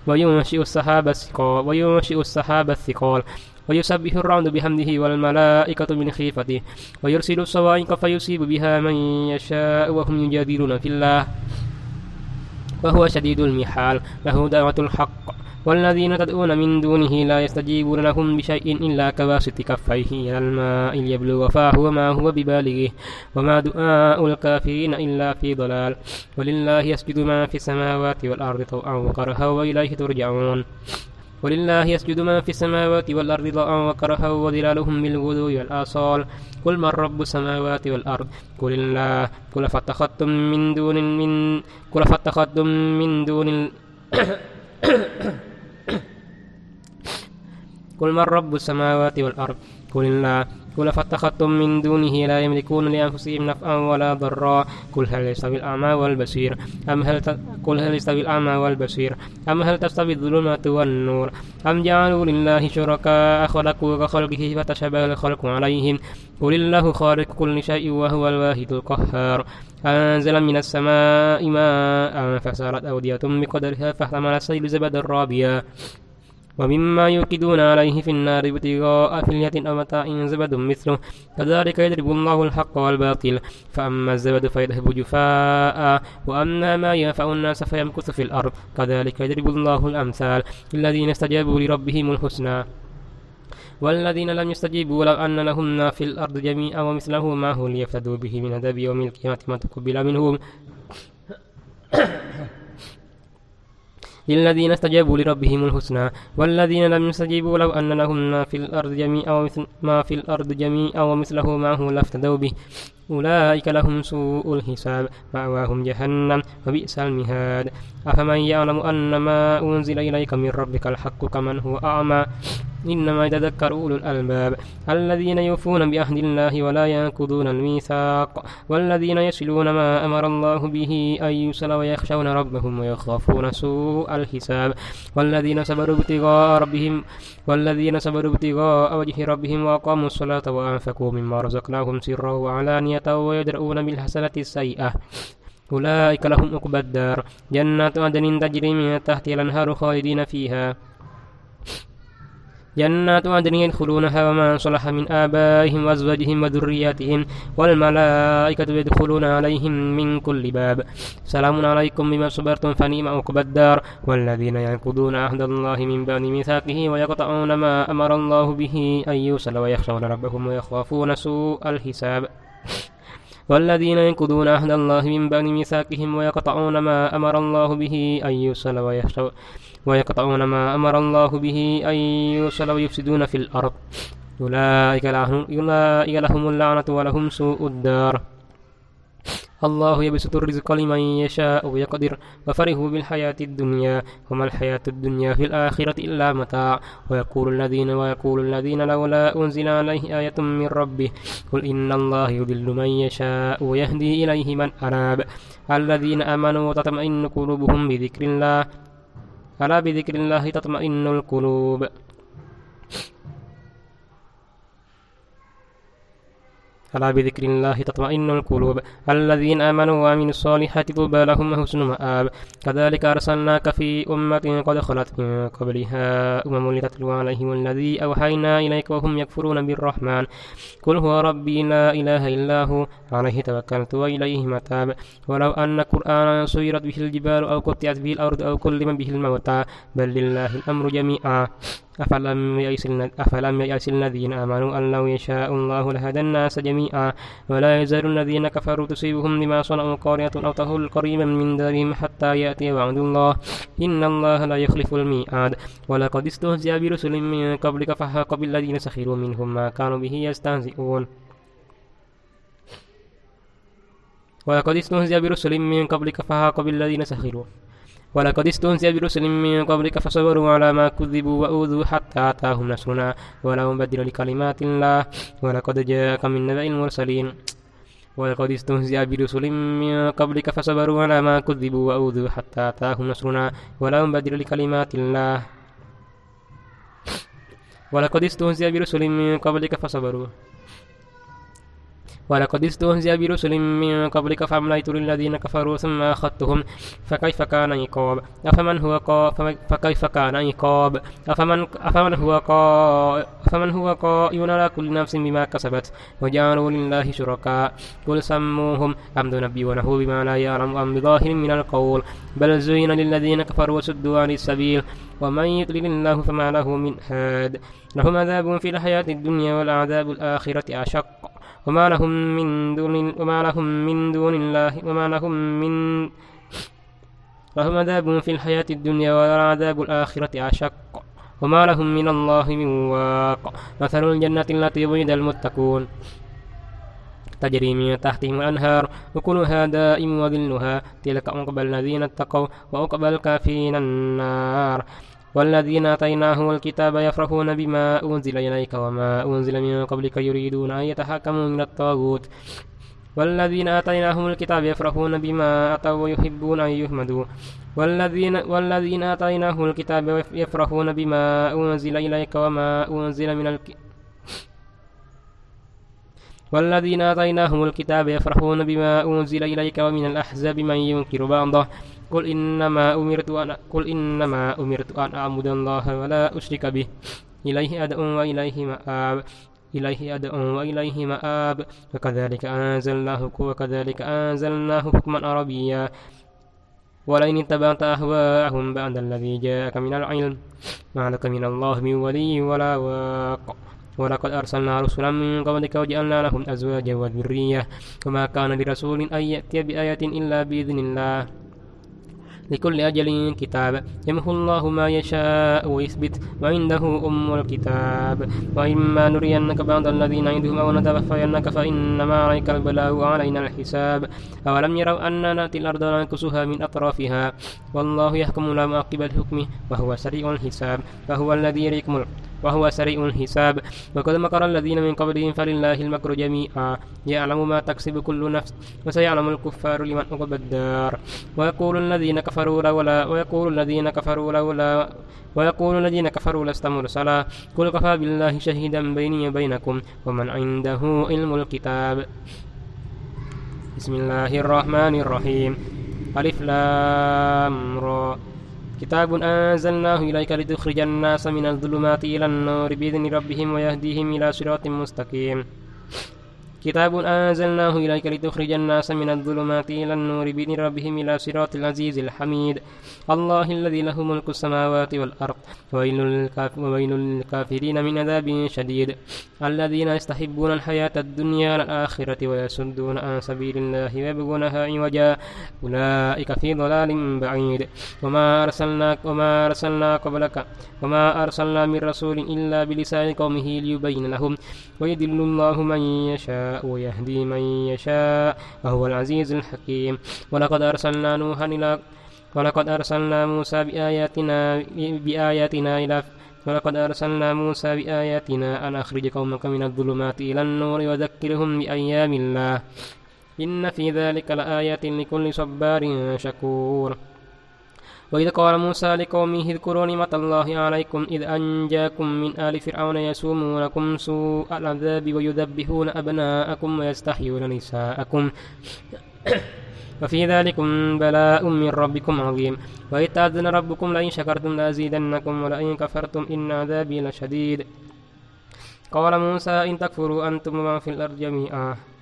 وينشئ السحاب الثقال وينشئ السحاب الثقال. ويسبح الرعد بحمده والملائكة من خيفته ويرسل الصواعق فيصيب بها من يشاء وهم يجادلون في الله. وهو شديد المحال له دعوة الحق. والذين تدعون من دونه لا يستجيبون لهم بشيء إلا كباسط كفيه إلى الماء ليبلغ فاه وما هو ببالغه. وما دعاء الكافرين إلا في ضلال. ولله يسجد ما في السماوات والأرض طوعا وكرها وإليه ترجعون. ولله يسجد ما في السماوات والأرض طوعا وكرها وظلالهم بالغدو والآصال. قل من رب السماوات والأرض؟ قل الله. قل فاتخذتم من دون من قل فاتخذتم من دون قل من رب السماوات والأرض؟ قل الله. قل فاتخذتم من دونه لا يملكون لأنفسهم نفعا ولا ضرا قل هل يستوي الأعمى والبصير أم هل ت... قل هل يستوي الأعمى والبصير أم هل تستوي الظلمات والنور أم جعلوا لله شركاء خلقوا كخلقه فتشبه الخلق عليهم قل الله خالق كل شيء وهو الواحد القهار أنزل من السماء ماء فسالت أودية بقدرها فاحتمل السيل زبدا رابيا ومما يوقدون عليه في النار ابتغاء فلية أو متاع زبد مثله كذلك يضرب الله الحق والباطل. فأما الزبد فيذهب جفاء وأما ما ينفع الناس فيمكث في الأرض كذلك يضرب الله الأمثال للذين استجابوا لربهم الحسنى. والذين لم يستجيبوا لو أن لهم ما في الأرض جميعا ومثله ما هو ليفتدوا به من عذاب يوم القيامة ما تقبل منهم. للذين استجابوا لربهم الحسنى والذين لم يستجيبوا لو أن لهم ما في الأرض جميعا ومثل ما في الأرض جميعا ومثله معه لافتدوا به. أولئك لهم سوء الحساب مأواهم جهنم وبئس المهاد. أفمن يعلم أن ما أنزل إليك من ربك الحق كمن هو أعمى؟ إنما يتذكر أولو الألباب. الذين يوفون بعهد الله ولا ينقضون الميثاق. والذين يصلون ما أمر الله به أن يوصل ويخشون ربهم ويخافون سوء الحساب. والذين صبروا ابتغاء ربهم والذين صبروا ابتغاء وجه ربهم وأقاموا الصلاة وأنفقوا مما رزقناهم سرا وعلانية ويدرؤون بالحسنة السيئة. أولئك لهم عقبى الدار. جنات عدن تجري من تحتها الأنهار خالدين فيها. جنات عدن يدخلونها ومن صلح من آبائهم وأزواجهم وذرياتهم والملائكة يدخلون عليهم من كل باب. سلام عليكم بما صبرتم فنيم عقبى الدار. والذين ينقضون عهد الله من بعد ميثاقه ويقطعون ما أمر الله به أن يوصل ويخشون ربهم ويخافون سوء الحساب. والذين ينقضون عهد الله من بعد ميثاقهم ويقطعون ما أمر الله به أن يوصل ويقطعون ما أمر الله به أن يوصل ويفسدون في الأرض. أولئك لهم اللعنة ولهم سوء الدار. الله يبسط الرزق لمن يشاء ويقدر وفرحوا بالحياة الدنيا وما الحياة الدنيا في الآخرة إلا متاع. ويقول الذين ويقول الذين لولا أنزل عليه آية من ربه قل إن الله يضل من يشاء ويهدي إليه من أناب. الذين آمنوا وتطمئن قلوبهم بذكر الله ألا بذكر الله تطمئن القلوب؟ ألا بذكر الله تطمئن القلوب. الذين آمنوا وعملوا الصالحات طوبى لهم حسن مآب. كذلك أرسلناك في أمة قد خلت من قبلها أمم لتتلو عليهم الذي أوحينا إليك وهم يكفرون بالرحمن. قل هو ربي لا إله إلا هو. عليه توكلت وإليه متاب ولو أن قرآنا سيرت به الجبال أو قطعت به الأرض أو كلم به الموتى. بل لله الأمر جميعا. أفلم ييأس الذين آمنوا أن لو يشاء الله لهدى الناس جميعا ولا يزال الذين كفروا تصيبهم بما صنعوا قارية أو تهل قريبا من دارهم حتى يأتي وعد الله. إن الله لا يخلف الميعاد. ولقد استهزئ برسل من قبلك فحاق بالذين سخروا منهم ما كانوا به يستهزئون. ولقد استهزئ برسل من قبلك فحاق بالذين سخروا. ولقد استهزئ برسل من قبلك فصبروا على ما كذبوا وأوذوا حتى أتاهم نصرنا ولا مبدل لكلمات الله. ولقد جاءك من نبأ المرسلين. ولقد استهزئ برسل من قبلك فصبروا على ما كذبوا وأوذوا حتى أتاهم نصرنا ولا مبدل لكلمات الله. ولقد استهزئ برسل من قبلك فصبروا. ولقد استهزئ برسل من قبلك فأمليت للذين كفروا ثم أخذتهم. فكيف كان عقاب؟ أفمن هو فكيف كان عقاب؟ أفمن أفمن هو قا أفمن هو قائم على كل نفس بما كسبت وجعلوا لله شركاء. قل سموهم أم تنبئونه بما لا يعلم أم بظاهر من القول؟ بل زين للذين كفروا وسدوا عن السبيل. ومن يضلل الله فما له من هاد. لهم عذاب في الحياة الدنيا والعذاب الآخرة أشق. وما لهم من دون وما لهم من دون الله وما لهم من لهم عذاب في الحياة الدنيا والعذاب الآخرة أشق. وما لهم من الله من واق. مثل الجنة التي وعد المتقون. تجري من تحتهم الأنهار. وكلها دائم وظلها تلك عقبى الذين اتقوا وعقبى الكافرين النار. والذين آتيناهم الكتاب يفرحون بما أنزل إليك وما أنزل من قبلك يريدون أن يتحكموا من الطاغوت. والذين آتيناهم الكتاب يفرحون بما أتوا ويحبون أن يحمدوا. والذين والذين آتيناهم الكتاب يفرحون بما أنزل إليك وما أنزل من الك والذين آتيناهم الكتاب يفرحون بما أنزل إليك ومن الأحزاب من ينكر بعضه. قل إنما أمرت أن قل إنما أمرت أن أعبد الله ولا أشرك به. إليه أدعو وإليه مآب. إليه أدعو وإليه مآب. وكذلك أنزلناه وكذلك أنزلناه حكما عربيا. ولئن اتبعت أهواءهم بعد الذي جاءك من العلم. ما لك من الله من ولي ولا واق. ولقد أرسلنا رسلا من قبلك وجعلنا لهم أزواجا وذرية. وما كان لرسول أن يأتي بآية إلا بإذن الله. لكل أجل كتاب. يمحو الله ما يشاء ويثبت وعنده أم الكتاب. وإما نرينك بعض الذين عندهم أو نتوفينك فإنما عليك البلاغ وعلينا الحساب. أولم يروا أنا نأتي الأرض ننكسها من أطرافها؟ والله يحكم لا معقب الحكم وهو سريع الحساب. فهو الذي يريكم وهو سريع الحساب. وقد مكر الذين من قبلهم فلله المكر جميعا. يعلم ما تكسب كل نفس وسيعلم الكفار لمن عقب الدار. ويقول الذين كفروا لولا ويقول الذين كفروا لولا ويقول الذين كفروا لست مرسلا. قل كفى بالله شهيدا بيني وبينكم ومن عنده علم الكتاب. بسم الله الرحمن الرحيم. ألف لام را. كتاب أنزلناه إليك لتخرج الناس من الظلمات إلى النور بإذن ربهم ويهديهم إلى صراط مستقيم. كتاب أنزلناه إليك لتخرج الناس من الظلمات إلى النور بإذن ربهم إلى صراط العزيز الحميد. الله الذي له ملك السماوات والأرض. وويل للكافرين من عذاب شديد. الذين يستحبون الحياة الدنيا على الآخرة ويصدون عن سبيل الله ويبغونها عوجا. أولئك في ضلال بعيد. وما أرسلنا وما أرسلنا قبلك وما أرسلنا من رسول إلا بلسان قومه ليبين لهم. ويدل الله من يشاء. ويهدي من يشاء وهو العزيز الحكيم. ولقد أرسلنا نوحا إلى ولقد أرسلنا موسى بآياتنا بآياتنا إلى ولقد أرسلنا موسى بآياتنا أن أخرج قومك من الظلمات إلى النور وذكرهم بأيام الله. إن في ذلك لآيات لكل صبار شكور. وإذ قال موسى لقومه اذكروا نعمة الله عليكم إذ أنجاكم من آل فرعون يسومونكم سوء العذاب ويذبحون أبناءكم ويستحيون نساءكم. وفي ذلكم بلاء من ربكم عظيم. وإذ تأذن ربكم لئن شكرتم لأزيدنكم ولئن كفرتم إن عذابي لشديد. قال موسى إن تكفروا أنتم ومن في الأرض جميعا.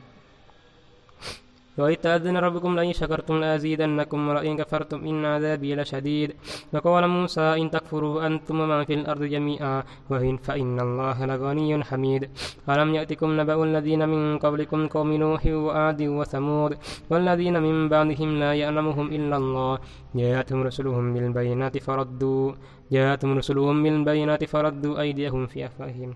وإذ تأذن ربكم لئن شكرتم لأزيدنكم ولئن كفرتم إن عذابي لشديد وقال موسى إن تكفروا أنتم ومن في الأرض جميعا وإن فإن الله لغني حميد ألم يأتكم نبأ الذين من قبلكم قوم نوح وعاد وثمود والذين من بعدهم لا يعلمهم إلا الله جاءتهم رسلهم بالبينات فردوا جاءتهم رسلهم بالبينات فردوا أيديهم في أفواههم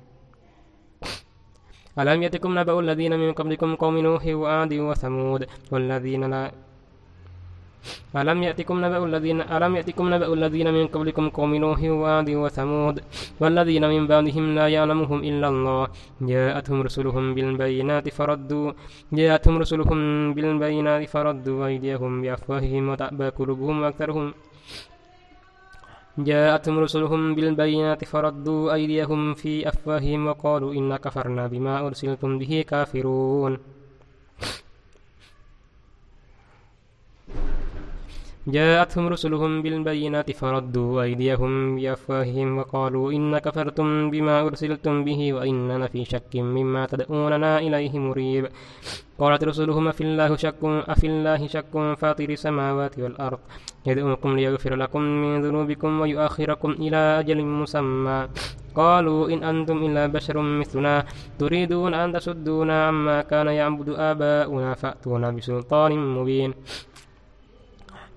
ألم يأتكم نبأ الذين من قبلكم قوم نوح وعاد وثمود والذين لا ألم يأتكم نبأ الذين ألم يأتكم نبأ الذين من قبلكم قوم نوح وعاد وثمود والذين من بعدهم لا يعلمهم إلا الله؟ جاءتهم رسلهم بالبينات فردوا جاءتهم رسلهم بالبينات فردوا أيديهم بأفواههم وتأبى قلوبهم وأكثرهم جاءتهم رسلهم بالبينات فردوا أيديهم في أفواههم وقالوا إنا كفرنا بما أرسلتم به كافرون. جاءتهم رسلهم بالبينات فردوا أيديهم بأفواههم وقالوا إن كفرتم بما أرسلتم به وإننا في شك مما تدعوننا إليه مريب. قالت رسلهم أفي الله شك أفي الله شك فاطر السماوات والأرض. يدعوكم ليغفر لكم من ذنوبكم ويؤخركم إلى أجل مسمى. قالوا إن أنتم إلا بشر مثلنا. تريدون أن تصدونا عما كان يعبد آباؤنا فأتونا بسلطان مبين.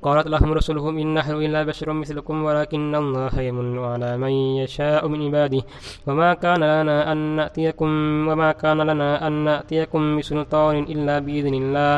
قالت لهم رسلهم إن نحن إلا بشر مثلكم ولكن الله يمن على من يشاء من عباده. وما كان لنا أن نأتيكم وما كان لنا أن نأتيكم بسلطان إلا بإذن الله.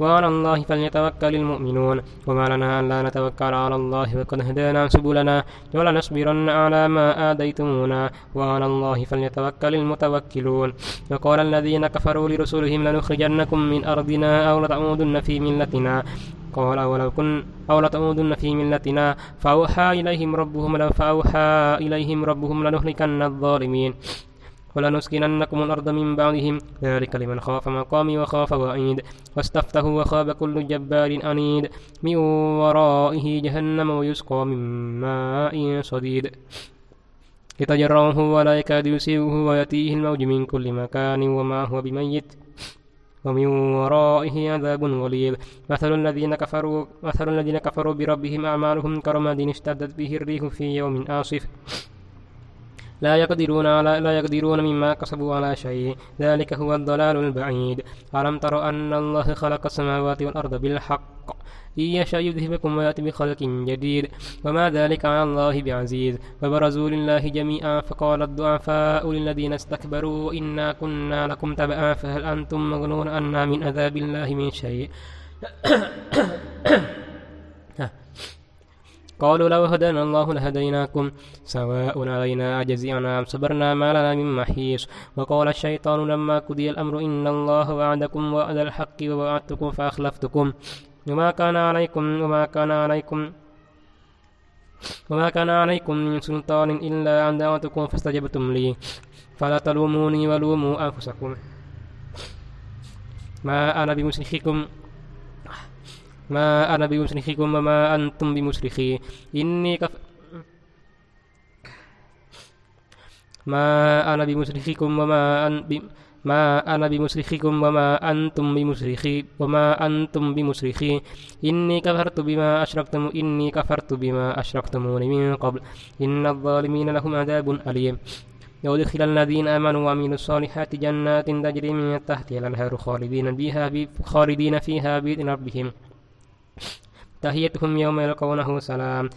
وعلى الله فليتوكل المؤمنون. وما لنا أن لا نتوكل على الله وقد هدانا سبلنا ولنصبرن على ما آديتمونا وعلى الله فليتوكل المتوكلون. وقال الذين كفروا لرسلهم لنخرجنكم من أرضنا أو لتعودن في ملتنا. قال ولو كن أو لتعودن في ملتنا فأوحى إليهم ربهم فأوحى إليهم ربهم لنهلكن الظالمين ولنسكننكم الأرض من بعدهم. ذلك لمن خاف مقامي وخاف وعيد واستفتحوا وخاب كل جبار أنيد من ورائه جهنم ويسقى من ماء صديد. يتجرعه ولا يكاد يسيغه ويأتيه الموج من كل مكان وما هو بميت. ومن ورائه عذاب غليظ. مثل الذين كفروا مثل الذين كفروا بربهم أعمالهم كرماد اشتدت به الريح في يوم آصف. لا يقدرون على لا يقدرون مما كسبوا على شيء. ذلك هو الضلال البعيد. ألم تر أن الله خلق السماوات والأرض بالحق؟ إن يشاء يذهبكم ويأتي بخلق جديد. وما ذلك على الله بعزيز. وبرزوا لله جميعا. فقال الضعفاء للذين استكبروا إنا كنا لكم تبعا. فهل أنتم مغنون أنا من عذاب الله من شيء؟ قالوا لو هدانا الله لهديناكم سواء علينا أجزعنا أم صبرنا ما لنا من محيص. وقال الشيطان لما قضي الأمر إن الله وعدكم وعد الحق ووعدتكم فأخلفتكم. وما كان عليكم وما كان عليكم وما كان عليكم من سلطان إلا أن دعوتكم فاستجبتم لي. فلا تلوموني ولوموا أنفسكم. ما أنا بمسرخكم ما أنا بمسرخكم وما أنتم بمسرخي إني كف ما أنا بمسرخكم وما أن ب... ما أنا بمسرخكم وما أنتم بمسرخي وما أنتم بمسرخي إني كفرت بما أشركتم إني كفرت بما أشركتموني من قبل. إن الظالمين لهم عذاب أليم. يدخل الذين آمنوا وعملوا الصالحات جنات تجري من تحتها الأنهار خالدين فيها خالدين فيها بإذن ربهم. تحيتهم يوم يلقونه سلام.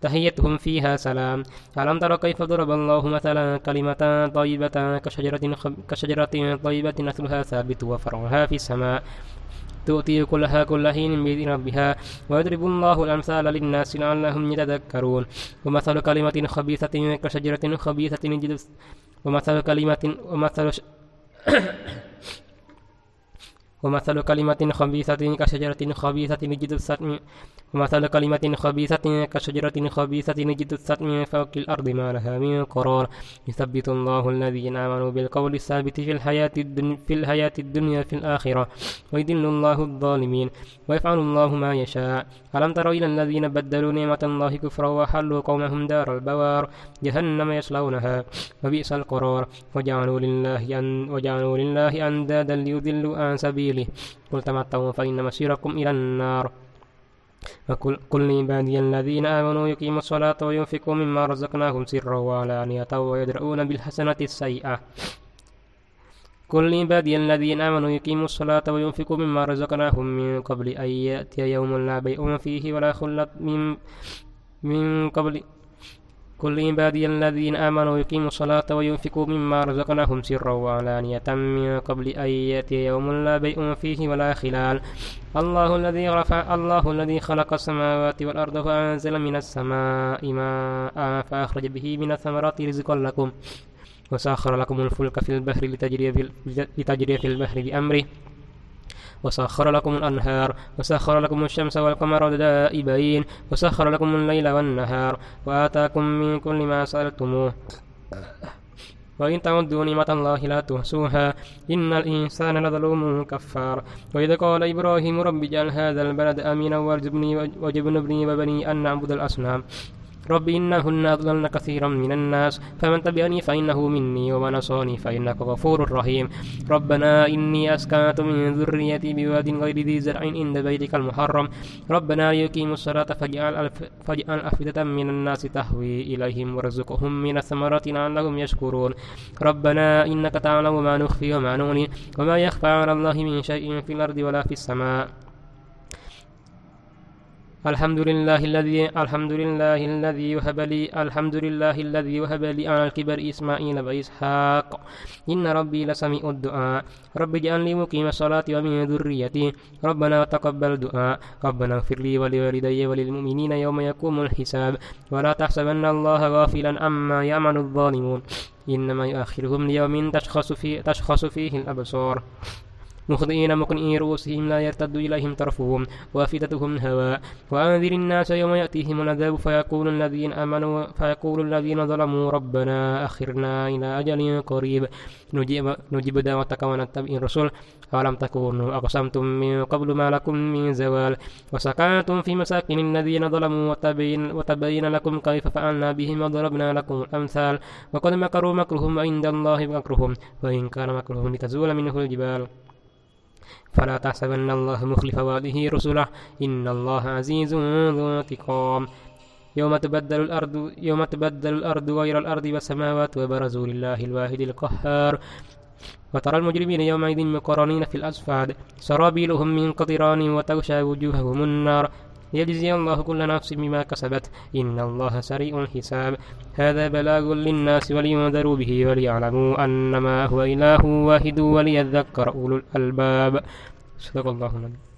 تحيتهم فيها سلام. ألم تر كيف ضرب الله مثلا كلمة طيبة كشجرة, كشجرة طيبة نسلها ثابت وفرعها في السماء. تؤتي كلها كل حين بإذن ربها ويضرب الله الأمثال للناس لعلهم يتذكرون. ومثل كلمة خبيثة كشجرة خبيثة ومثل كلمة ومثل ومثل كلمة خبيثة كشجرة خبيثة اجتثت ومثل كلمة خبيثة كشجرة خبيثة اجتثت من فوق الأرض ما لها من قرار. يثبت الله الذين آمنوا بالقول الثابت في الحياة الدنيا في الحياة الدنيا في الآخرة. ويذل الله الظالمين. ويفعل الله ما يشاء. ألم تروا إلى الذين بدلوا نعمة الله كفرا وحلوا قومهم دار البوار. جهنم يصلونها. وبئس القرار. وجعلوا لله أن وجعلوا لله أندادا ليضلوا عن سبيله قل تمتعوا فإن مسيركم إلى النار. وقل لعبادي الذين آمنوا يقيموا الصلاة وينفقوا مما رزقناهم سرا وعلانية ويدرؤون بالحسنة السيئة. كل عبادي الذين آمنوا يقيموا الصلاة وينفقوا مما رزقناهم من قبل أن يأتي يوم لا بيع فيه ولا خلة من من قبل كل عبادي الذين آمنوا يقيموا الصلاة وينفقوا مما رزقناهم سرا وعلانية من قبل أن يأتي يوم لا بيع فيه ولا خلال. الله الذي رفع الله الذي خلق السماوات والأرض فأنزل من السماء ماء فأخرج به من الثمرات رزقا لكم. وسخر لكم الفلك في البحر لتجري في, لتجري في البحر بأمره. وسخر لكم الأنهار وسخر لكم الشمس والقمر دائبين وسخر لكم الليل والنهار وآتاكم من كل ما سألتموه. وإن تعدوا نعمة الله لا تحصوها إن الإنسان لظلوم كفار. وإذا قال إبراهيم رب اجعل هذا البلد آمنا وارزقني وجبني وبني أن نعبد الأصنام. رب إنهن أضللن كثيرا من الناس فمن تبعني فإنه مني ومن عصاني فإنك غفور رحيم. ربنا إني أسكنت من ذريتي بواد غير ذي زرع عند بيتك المحرم. ربنا ليقيموا الصلاة فاجعل فاجعل أفئدة من الناس تهوي إليهم وارزقهم من الثمرات لعلهم يشكرون. ربنا إنك تعلم ما نخفي وما نعلن وما يخفى على الله من شيء في الأرض ولا في السماء. الحمد لله الذي الحمد لله الذي وهب لي الحمد لله الذي وهب لي على الكبر إسماعيل وإسحاق. إن ربي لسميع الدعاء. رب اجعل لي مقيم الصلاة ومن ذريتي. ربنا تقبل دعاء. ربنا اغفر لي ولوالدي وللمؤمنين يوم يقوم الحساب. ولا تحسبن الله غافلا عما يعمل الظالمون. إنما يؤخرهم ليوم تشخص فيه, تشخص فيه الأبصار. مخطئين مقنئي رؤوسهم لا يرتد إليهم طرفهم وأفئدتهم هواء وأنذر الناس يوم يأتيهم العذاب فيقول الذين آمنوا فيقول الذين ظلموا ربنا أخرنا إلى أجل قريب. نجيب, نجيب دعوتك ونتبع الرسل. أولم تكونوا أقسمتم من قبل ما لكم من زوال؟ وسكنتم في مساكن الذين ظلموا وتبين, وتبين لكم كيف فعلنا بهم وضربنا لكم الأمثال. وقد مكروا مكرهم عند الله مكرهم. وإن كان مكرهم لتزول منه الجبال. فلا تحسبن الله مخلف وعده رسله. إن الله عزيز ذو انتقام. يوم تبدل الأرض يوم تبدل الأرض غير الأرض والسماوات وبرزوا لله الواحد القهار. وترى المجرمين يومئذ مقرنين في الأصفاد. سرابيلهم من قطران وتغشى وجوههم النار. ليجزي الله كل نفس بما كسبت. إن الله سريع الحساب. هذا بلاغ للناس ولينذروا به وليعلموا أنما هو إله واحد وليذكر أولو الألباب. صدق الله العظيم.